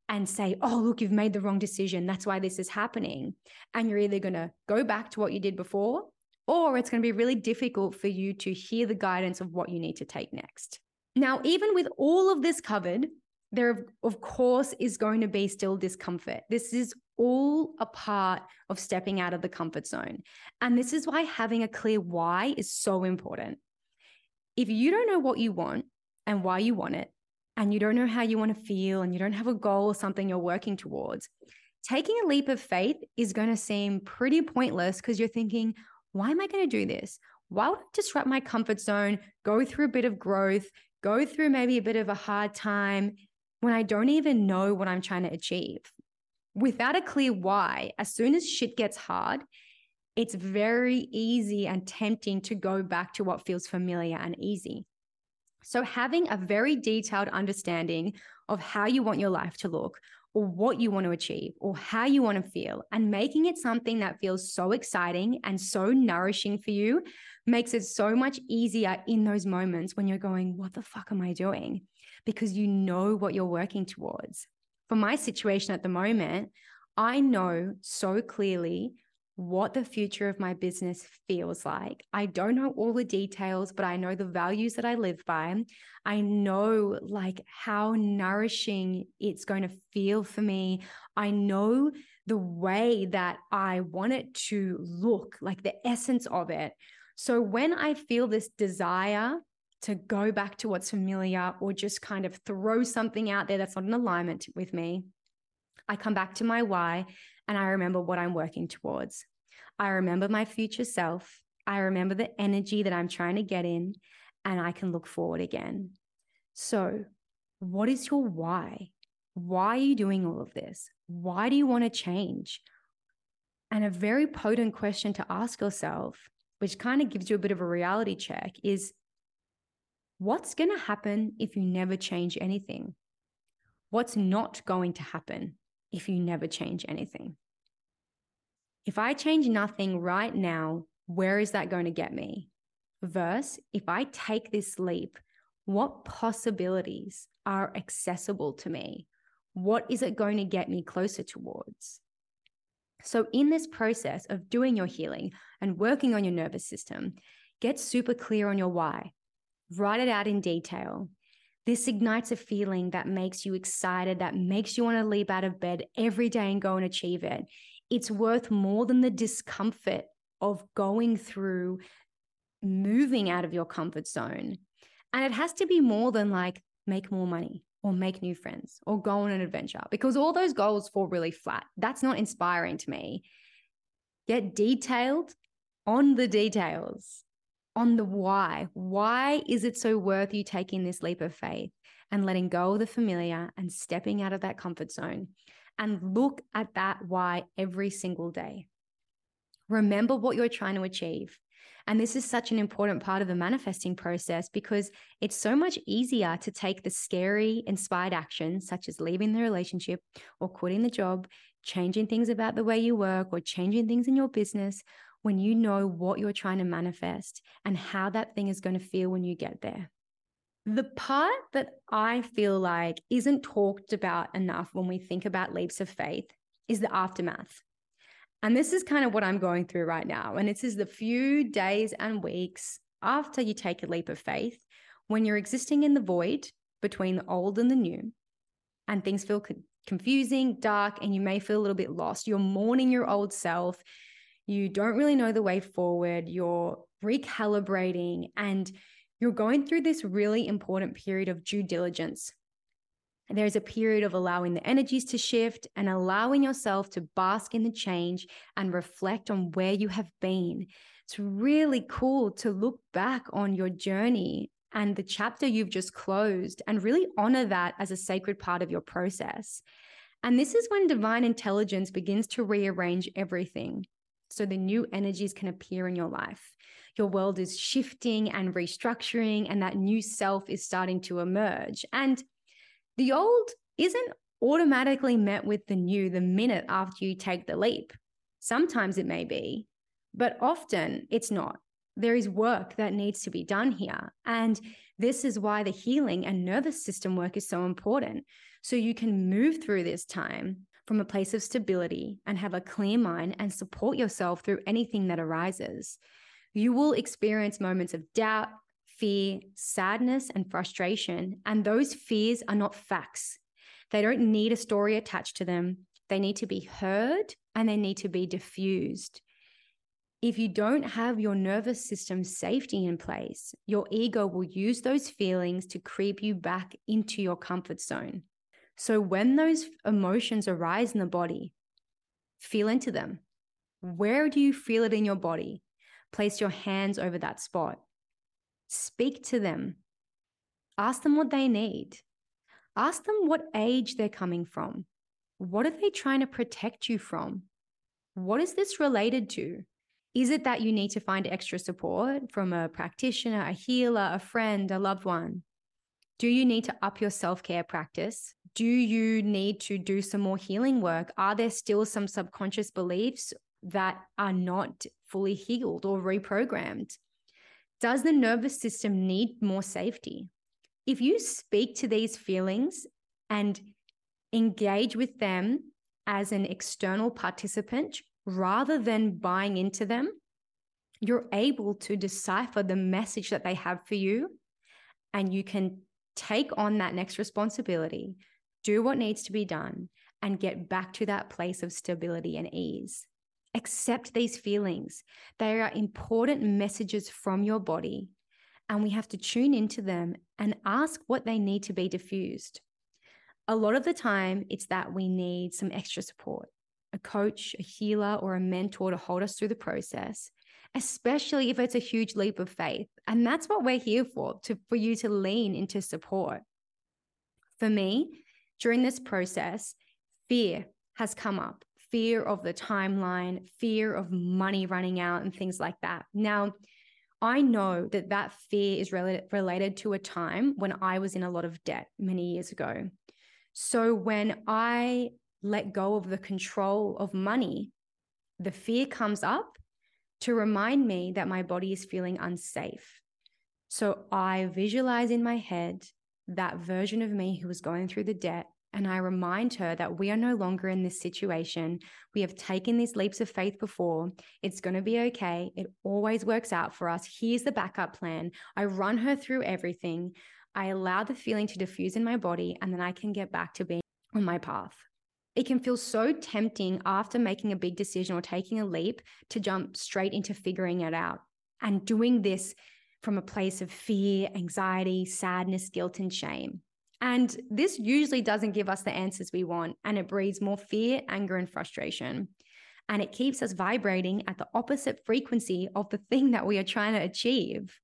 and say, oh, look, you've made the wrong decision. That's why this is happening. And you're either going to go back to what you did before, or it's going to be really difficult for you to hear the guidance of what you need to take next. Now, even with all of this covered, there, of course, is going to be still discomfort. This is all a part of stepping out of the comfort zone. And this is why having a clear why is so important. If you don't know what you want and why you want it, and you don't know how you want to feel and you don't have a goal or something you're working towards, taking a leap of faith is going to seem pretty pointless because you're thinking, why am I going to do this? Why would I disrupt my comfort zone, go through a bit of growth, go through maybe a bit of a hard time when I don't even know what I'm trying to achieve? Without a clear why, as soon as shit gets hard, it's very easy and tempting to go back to what feels familiar and easy. So, having a very detailed understanding of how you want your life to look, or what you want to achieve, or how you want to feel, and making it something that feels so exciting and so nourishing for you makes it so much easier in those moments when you're going, What the fuck am I doing? Because you know what you're working towards. For my situation at the moment, I know so clearly what the future of my business feels like. I don't know all the details, but I know the values that I live by. I know like how nourishing it's going to feel for me. I know the way that I want it to look, like the essence of it. So when I feel this desire to go back to what's familiar or just kind of throw something out there that's not in alignment with me, I come back to my why and I remember what I'm working towards. I remember my future self. I remember the energy that I'm trying to get in, and I can look forward again. So, what is your why? Why are you doing all of this? Why do you want to change? And a very potent question to ask yourself, which kind of gives you a bit of a reality check, is what's going to happen if you never change anything? What's not going to happen if you never change anything? If I change nothing right now, where is that going to get me? Verse, if I take this leap, what possibilities are accessible to me? What is it going to get me closer towards? So, in this process of doing your healing and working on your nervous system, get super clear on your why. Write it out in detail. This ignites a feeling that makes you excited, that makes you want to leap out of bed every day and go and achieve it it's worth more than the discomfort of going through moving out of your comfort zone. And it has to be more than like make more money or make new friends or go on an adventure because all those goals fall really flat. That's not inspiring to me. Get detailed on the details, on the why. Why is it so worth you taking this leap of faith? and letting go of the familiar and stepping out of that comfort zone. And look at that why every single day. Remember what you're trying to achieve. And this is such an important part of the manifesting process because it's so much easier to take the scary, inspired actions, such as leaving the relationship or quitting the job, changing things about the way you work, or changing things in your business when you know what you're trying to manifest and how that thing is going to feel when you get there. The part that I feel like isn't talked about enough when we think about leaps of faith is the aftermath. And this is kind of what I'm going through right now. And this is the few days and weeks after you take a leap of faith when you're existing in the void between the old and the new, and things feel confusing, dark, and you may feel a little bit lost. You're mourning your old self. You don't really know the way forward. You're recalibrating and you're going through this really important period of due diligence there's a period of allowing the energies to shift and allowing yourself to bask in the change and reflect on where you have been. It's really cool to look back on your journey and the chapter you've just closed and really honor that as a sacred part of your process. And this is when divine intelligence begins to rearrange everything so the new energies can appear in your life. Your world is shifting and restructuring, and that new self is starting to emerge. And the old isn't automatically met with the new the minute after you take the leap. Sometimes it may be, but often it's not. There is work that needs to be done here. And this is why the healing and nervous system work is so important. So you can move through this time from a place of stability and have a clear mind and support yourself through anything that arises. You will experience moments of doubt, fear, sadness, and frustration. And those fears are not facts. They don't need a story attached to them. They need to be heard and they need to be diffused. If you don't have your nervous system safety in place, your ego will use those feelings to creep you back into your comfort zone. So when those emotions arise in the body, feel into them. Where do you feel it in your body? Place your hands over that spot. Speak to them. Ask them what they need. Ask them what age they're coming from. What are they trying to protect you from? What is this related to? Is it that you need to find extra support from a practitioner, a healer, a friend, a loved one? Do you need to up your self care practice? Do you need to do some more healing work? Are there still some subconscious beliefs that are not fully healed or reprogrammed? Does the nervous system need more safety? If you speak to these feelings and engage with them as an external participant rather than buying into them, you're able to decipher the message that they have for you and you can take on that next responsibility, do what needs to be done, and get back to that place of stability and ease. Accept these feelings. They are important messages from your body, and we have to tune into them and ask what they need to be diffused. A lot of the time, it's that we need some extra support a coach, a healer, or a mentor to hold us through the process, especially if it's a huge leap of faith. And that's what we're here for, to, for you to lean into support. For me, during this process, fear has come up fear of the timeline, fear of money running out, and things like that. Now, I know that that fear is related, related to a time when I was in a lot of debt many years ago. So when I let go of the control of money, the fear comes up to remind me that my body is feeling unsafe. So I visualize in my head that version of me who was going through the debt and I remind her that we are no longer in this situation. We have taken these leaps of faith before. It's going to be okay. It always works out for us. Here's the backup plan. I run her through everything. I allow the feeling to diffuse in my body, and then I can get back to being on my path. It can feel so tempting after making a big decision or taking a leap to jump straight into figuring it out and doing this from a place of fear, anxiety, sadness, guilt, and shame. And this usually doesn't give us the answers we want, and it breeds more fear, anger, and frustration. And it keeps us vibrating at the opposite frequency of the thing that we are trying to achieve.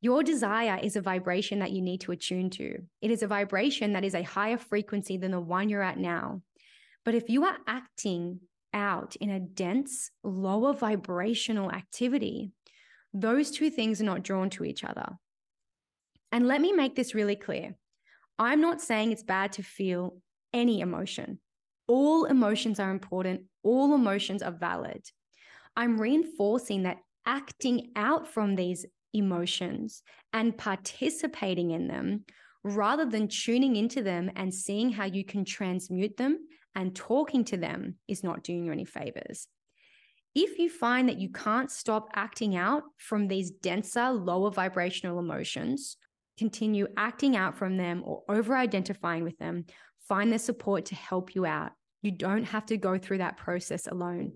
Your desire is a vibration that you need to attune to. It is a vibration that is a higher frequency than the one you're at now. But if you are acting out in a dense, lower vibrational activity, those two things are not drawn to each other. And let me make this really clear I'm not saying it's bad to feel any emotion. All emotions are important, all emotions are valid. I'm reinforcing that acting out from these emotions and participating in them rather than tuning into them and seeing how you can transmute them and talking to them is not doing you any favors. If you find that you can't stop acting out from these denser, lower vibrational emotions, continue acting out from them or over identifying with them, find the support to help you out. You don't have to go through that process alone.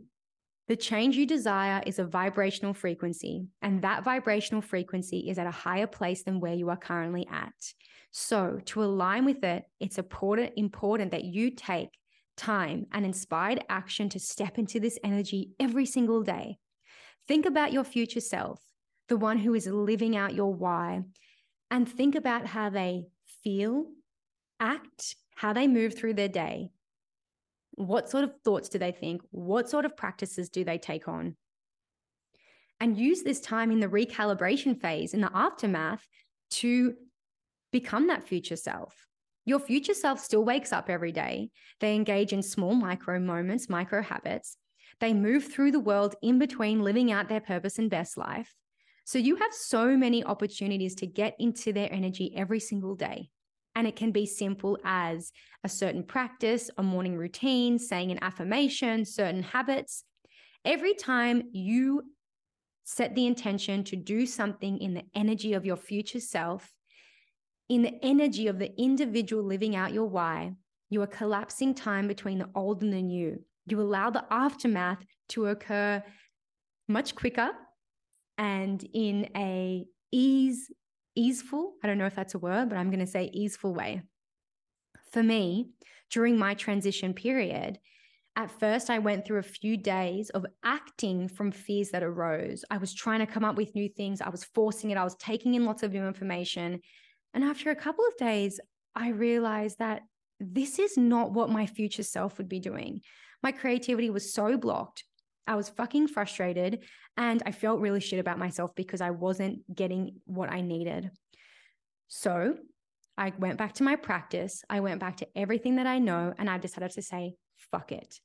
The change you desire is a vibrational frequency, and that vibrational frequency is at a higher place than where you are currently at. So, to align with it, it's important, important that you take time and inspired action to step into this energy every single day. Think about your future self, the one who is living out your why, and think about how they feel, act, how they move through their day, what sort of thoughts do they think? What sort of practices do they take on? And use this time in the recalibration phase, in the aftermath, to become that future self. Your future self still wakes up every day. They engage in small micro moments, micro habits. They move through the world in between living out their purpose and best life. So you have so many opportunities to get into their energy every single day. And it can be simple as a certain practice, a morning routine, saying an affirmation, certain habits. Every time you set the intention to do something in the energy of your future self, in the energy of the individual living out your why, you are collapsing time between the old and the new. You allow the aftermath to occur much quicker and in a ease easeful. I don't know if that's a word, but I'm going to say easeful way. For me, during my transition period, at first, I went through a few days of acting from fears that arose. I was trying to come up with new things. I was forcing it. I was taking in lots of new information. And after a couple of days, I realized that this is not what my future self would be doing. My creativity was so blocked. I was fucking frustrated and I felt really shit about myself because I wasn't getting what I needed. So I went back to my practice. I went back to everything that I know and I decided to say, fuck it.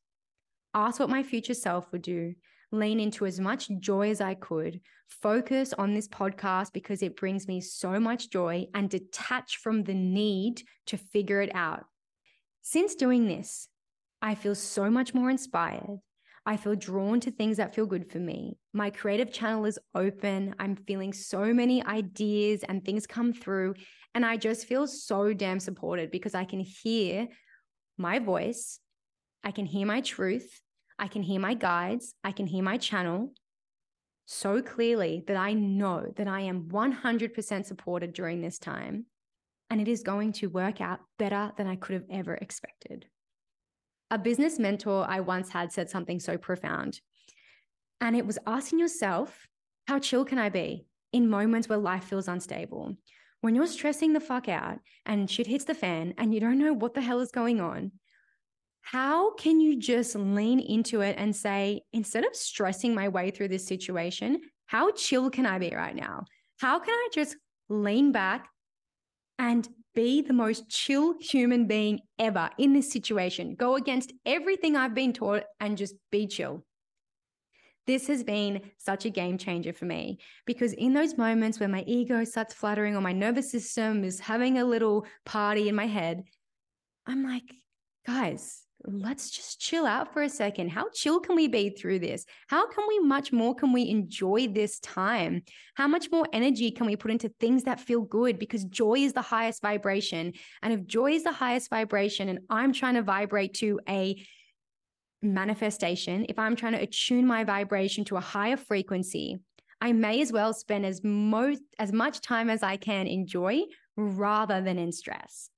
Ask what my future self would do. Lean into as much joy as I could. Focus on this podcast because it brings me so much joy and detach from the need to figure it out. Since doing this, I feel so much more inspired. I feel drawn to things that feel good for me. My creative channel is open. I'm feeling so many ideas and things come through. And I just feel so damn supported because I can hear my voice. I can hear my truth. I can hear my guides. I can hear my channel so clearly that I know that I am 100% supported during this time. And it is going to work out better than I could have ever expected. A business mentor I once had said something so profound. And it was asking yourself, how chill can I be in moments where life feels unstable? When you're stressing the fuck out and shit hits the fan and you don't know what the hell is going on, how can you just lean into it and say, instead of stressing my way through this situation, how chill can I be right now? How can I just lean back and be the most chill human being ever in this situation. Go against everything I've been taught and just be chill. This has been such a game changer for me because in those moments where my ego starts fluttering or my nervous system is having a little party in my head, I'm like, guys, let's just chill out for a second. How chill can we be through this? How can we much more can we enjoy this time? How much more energy can we put into things that feel good because joy is the highest vibration. And if joy is the highest vibration and I'm trying to vibrate to a manifestation, if I'm trying to attune my vibration to a higher frequency, I may as well spend as most as much time as I can in joy rather than in stress.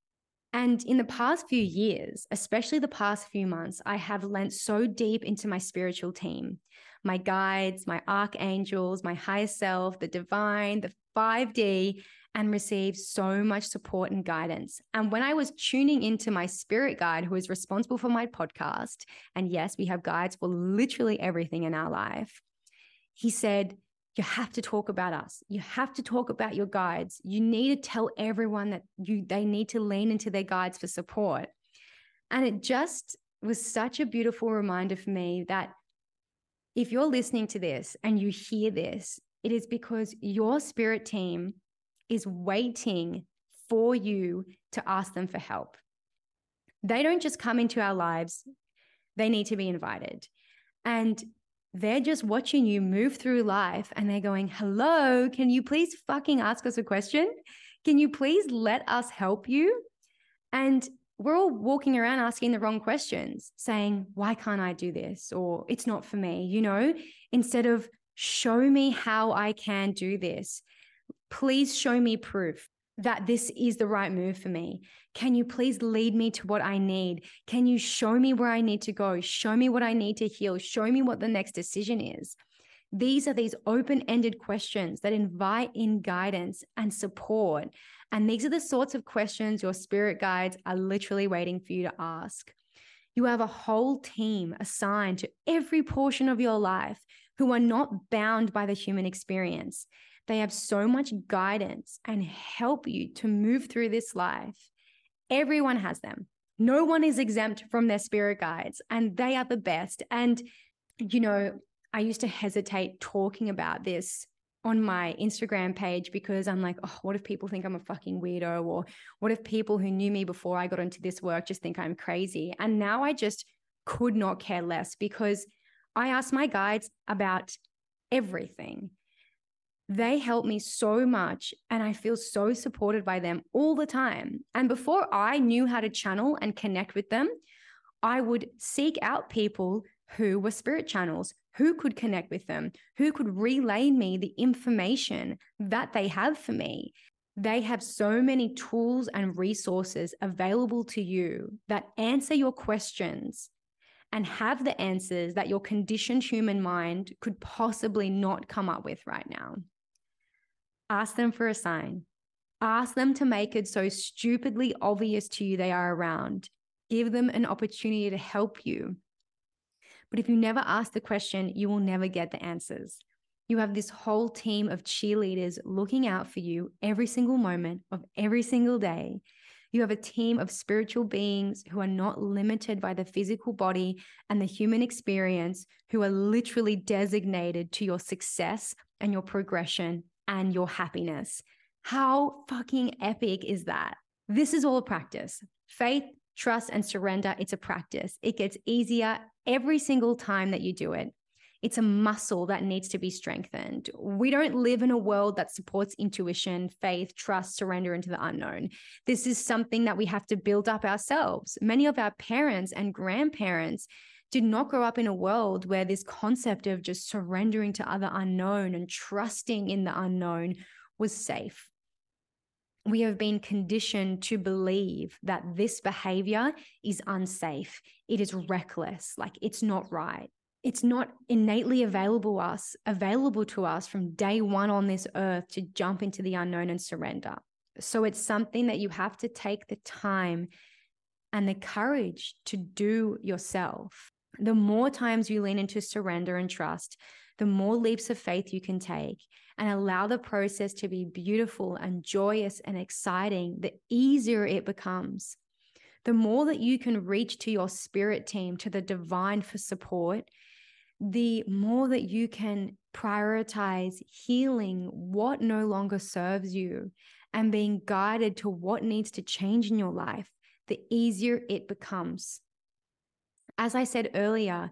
And in the past few years, especially the past few months, I have lent so deep into my spiritual team, my guides, my archangels, my higher self, the divine, the 5D, and received so much support and guidance. And when I was tuning into my spirit guide, who is responsible for my podcast, and yes, we have guides for literally everything in our life, he said, you have to talk about us. You have to talk about your guides. You need to tell everyone that you they need to lean into their guides for support. And it just was such a beautiful reminder for me that if you're listening to this and you hear this, it is because your spirit team is waiting for you to ask them for help. They don't just come into our lives, they need to be invited. And they're just watching you move through life and they're going, Hello, can you please fucking ask us a question? Can you please let us help you? And we're all walking around asking the wrong questions, saying, Why can't I do this? Or it's not for me, you know, instead of show me how I can do this. Please show me proof that this is the right move for me. Can you please lead me to what I need? Can you show me where I need to go? Show me what I need to heal. Show me what the next decision is. These are these open ended questions that invite in guidance and support. And these are the sorts of questions your spirit guides are literally waiting for you to ask. You have a whole team assigned to every portion of your life who are not bound by the human experience. They have so much guidance and help you to move through this life Everyone has them. No one is exempt from their spirit guides, and they are the best. And, you know, I used to hesitate talking about this on my Instagram page because I'm like, oh, what if people think I'm a fucking weirdo? Or what if people who knew me before I got into this work just think I'm crazy? And now I just could not care less because I ask my guides about everything. They help me so much and I feel so supported by them all the time. And before I knew how to channel and connect with them, I would seek out people who were spirit channels, who could connect with them, who could relay me the information that they have for me. They have so many tools and resources available to you that answer your questions and have the answers that your conditioned human mind could possibly not come up with right now. Ask them for a sign. Ask them to make it so stupidly obvious to you they are around. Give them an opportunity to help you. But if you never ask the question, you will never get the answers. You have this whole team of cheerleaders looking out for you every single moment of every single day. You have a team of spiritual beings who are not limited by the physical body and the human experience, who are literally designated to your success and your progression and your happiness. How fucking epic is that? This is all a practice. Faith, trust, and surrender, it's a practice. It gets easier every single time that you do it. It's a muscle that needs to be strengthened. We don't live in a world that supports intuition, faith, trust, surrender into the unknown. This is something that we have to build up ourselves. Many of our parents and grandparents did not grow up in a world where this concept of just surrendering to other unknown and trusting in the unknown was safe. We have been conditioned to believe that this behavior is unsafe. It is reckless, like it's not right. It's not innately available us available to us from day 1 on this earth to jump into the unknown and surrender. So it's something that you have to take the time and the courage to do yourself the more times you lean into surrender and trust, the more leaps of faith you can take and allow the process to be beautiful and joyous and exciting, the easier it becomes. The more that you can reach to your spirit team, to the divine for support, the more that you can prioritize healing what no longer serves you and being guided to what needs to change in your life, the easier it becomes as I said earlier,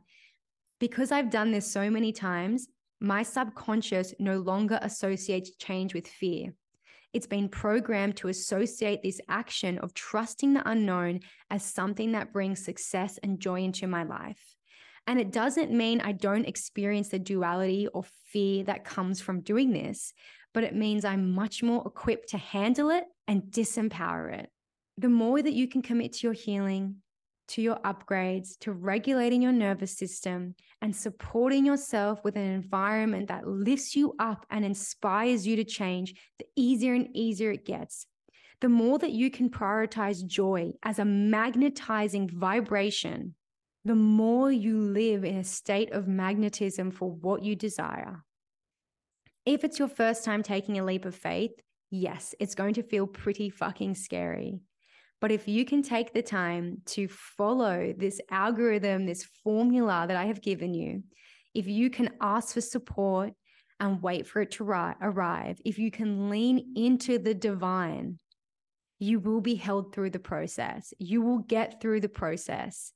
because I've done this so many times, my subconscious no longer associates change with fear. It's been programmed to associate this action of trusting the unknown as something that brings success and joy into my life. And it doesn't mean I don't experience the duality or fear that comes from doing this, but it means I'm much more equipped to handle it and disempower it. the more that you can commit to your healing, to your upgrades, to regulating your nervous system, and supporting yourself with an environment that lifts you up and inspires you to change, the easier and easier it gets. The more that you can prioritize joy as a magnetizing vibration, the more you live in a state of magnetism for what you desire. If it's your first time taking a leap of faith, yes, it's going to feel pretty fucking scary. But if you can take the time to follow this algorithm, this formula that I have given you, if you can ask for support and wait for it to arrive, if you can lean into the divine, you will be held through the process. You will get through the process.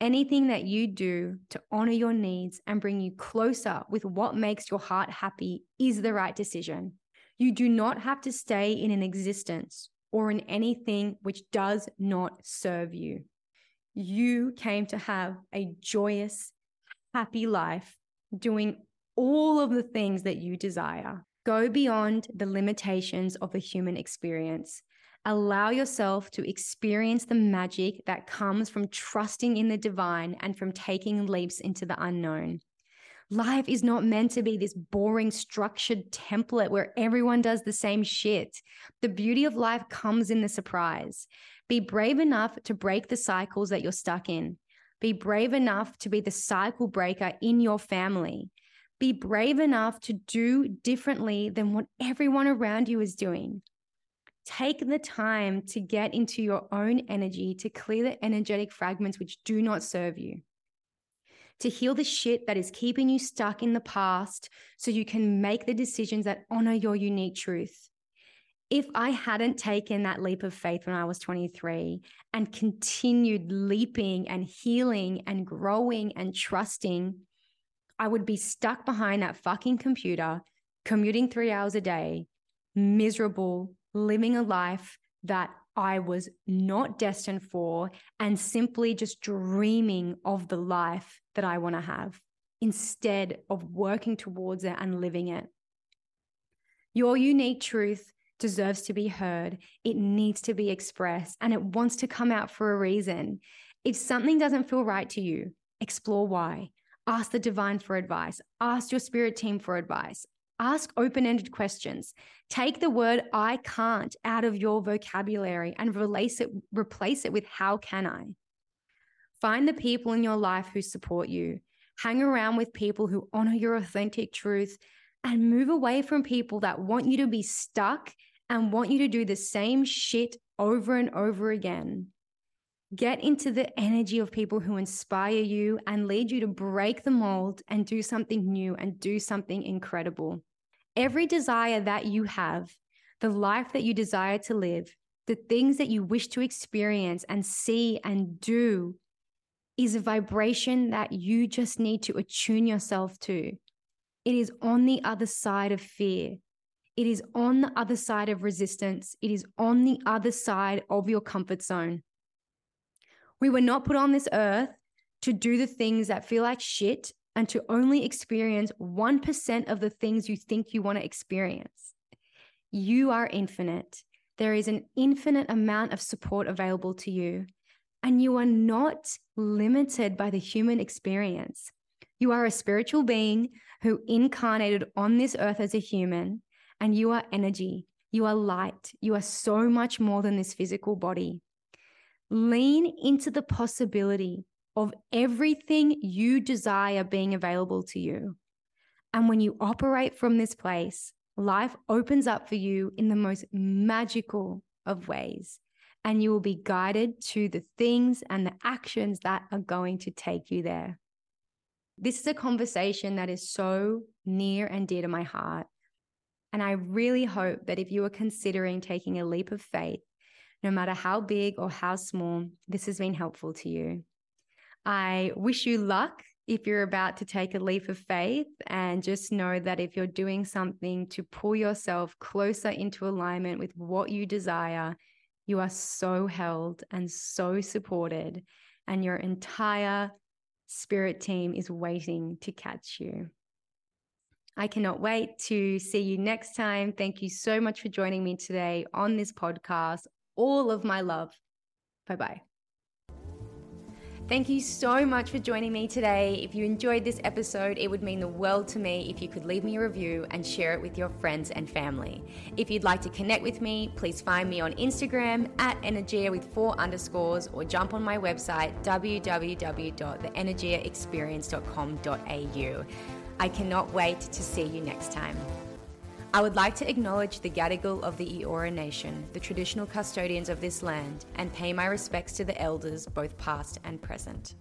Anything that you do to honor your needs and bring you closer with what makes your heart happy is the right decision. You do not have to stay in an existence or in anything which does not serve you. You came to have a joyous, happy life doing all of the things that you desire. Go beyond the limitations of the human experience. Allow yourself to experience the magic that comes from trusting in the divine and from taking leaps into the unknown. Life is not meant to be this boring, structured template where everyone does the same shit. The beauty of life comes in the surprise. Be brave enough to break the cycles that you're stuck in. Be brave enough to be the cycle breaker in your family. Be brave enough to do differently than what everyone around you is doing. Take the time to get into your own energy to clear the energetic fragments which do not serve you to heal the shit that is keeping you stuck in the past so you can make the decisions that honor your unique truth. If I hadn't taken that leap of faith when I was 23 and continued leaping and healing and growing and trusting, I would be stuck behind that fucking computer, commuting three hours a day, miserable, living a life that I was not destined for and simply just dreaming of the life that I want to have instead of working towards it and living it. Your unique truth deserves to be heard. It needs to be expressed and it wants to come out for a reason. If something doesn't feel right to you, explore why. Ask the divine for advice. Ask your spirit team for advice. Ask open ended questions. Take the word I can't out of your vocabulary and replace it, replace it with how can I? Find the people in your life who support you. Hang around with people who honor your authentic truth and move away from people that want you to be stuck and want you to do the same shit over and over again. Get into the energy of people who inspire you and lead you to break the mold and do something new and do something incredible. Every desire that you have, the life that you desire to live, the things that you wish to experience and see and do is a vibration that you just need to attune yourself to. It is on the other side of fear. It is on the other side of resistance. It is on the other side of your comfort zone. We were not put on this earth to do the things that feel like shit and to only experience 1% of the things you think you want to experience. You are infinite. There is an infinite amount of support available to you, and you are not limited by the human experience. You are a spiritual being who incarnated on this earth as a human, and you are energy. You are light. You are so much more than this physical body. Lean into the possibility of everything you desire being available to you. And when you operate from this place, life opens up for you in the most magical of ways. And you will be guided to the things and the actions that are going to take you there. This is a conversation that is so near and dear to my heart. And I really hope that if you are considering taking a leap of faith, no matter how big or how small, this has been helpful to you. I wish you luck if you're about to take a leap of faith and just know that if you're doing something to pull yourself closer into alignment with what you desire, you are so held and so supported, and your entire spirit team is waiting to catch you. I cannot wait to see you next time. Thank you so much for joining me today on this podcast all of my love. Bye bye. Thank you so much for joining me today. If you enjoyed this episode, it would mean the world to me if you could leave me a review and share it with your friends and family. If you'd like to connect with me, please find me on Instagram at Energia with four underscores or jump on my website www.theenergiaexperience.com.au. I cannot wait to see you next time. I would like to acknowledge the Gadigal of the Eora Nation, the traditional custodians of this land, and pay my respects to the elders, both past and present.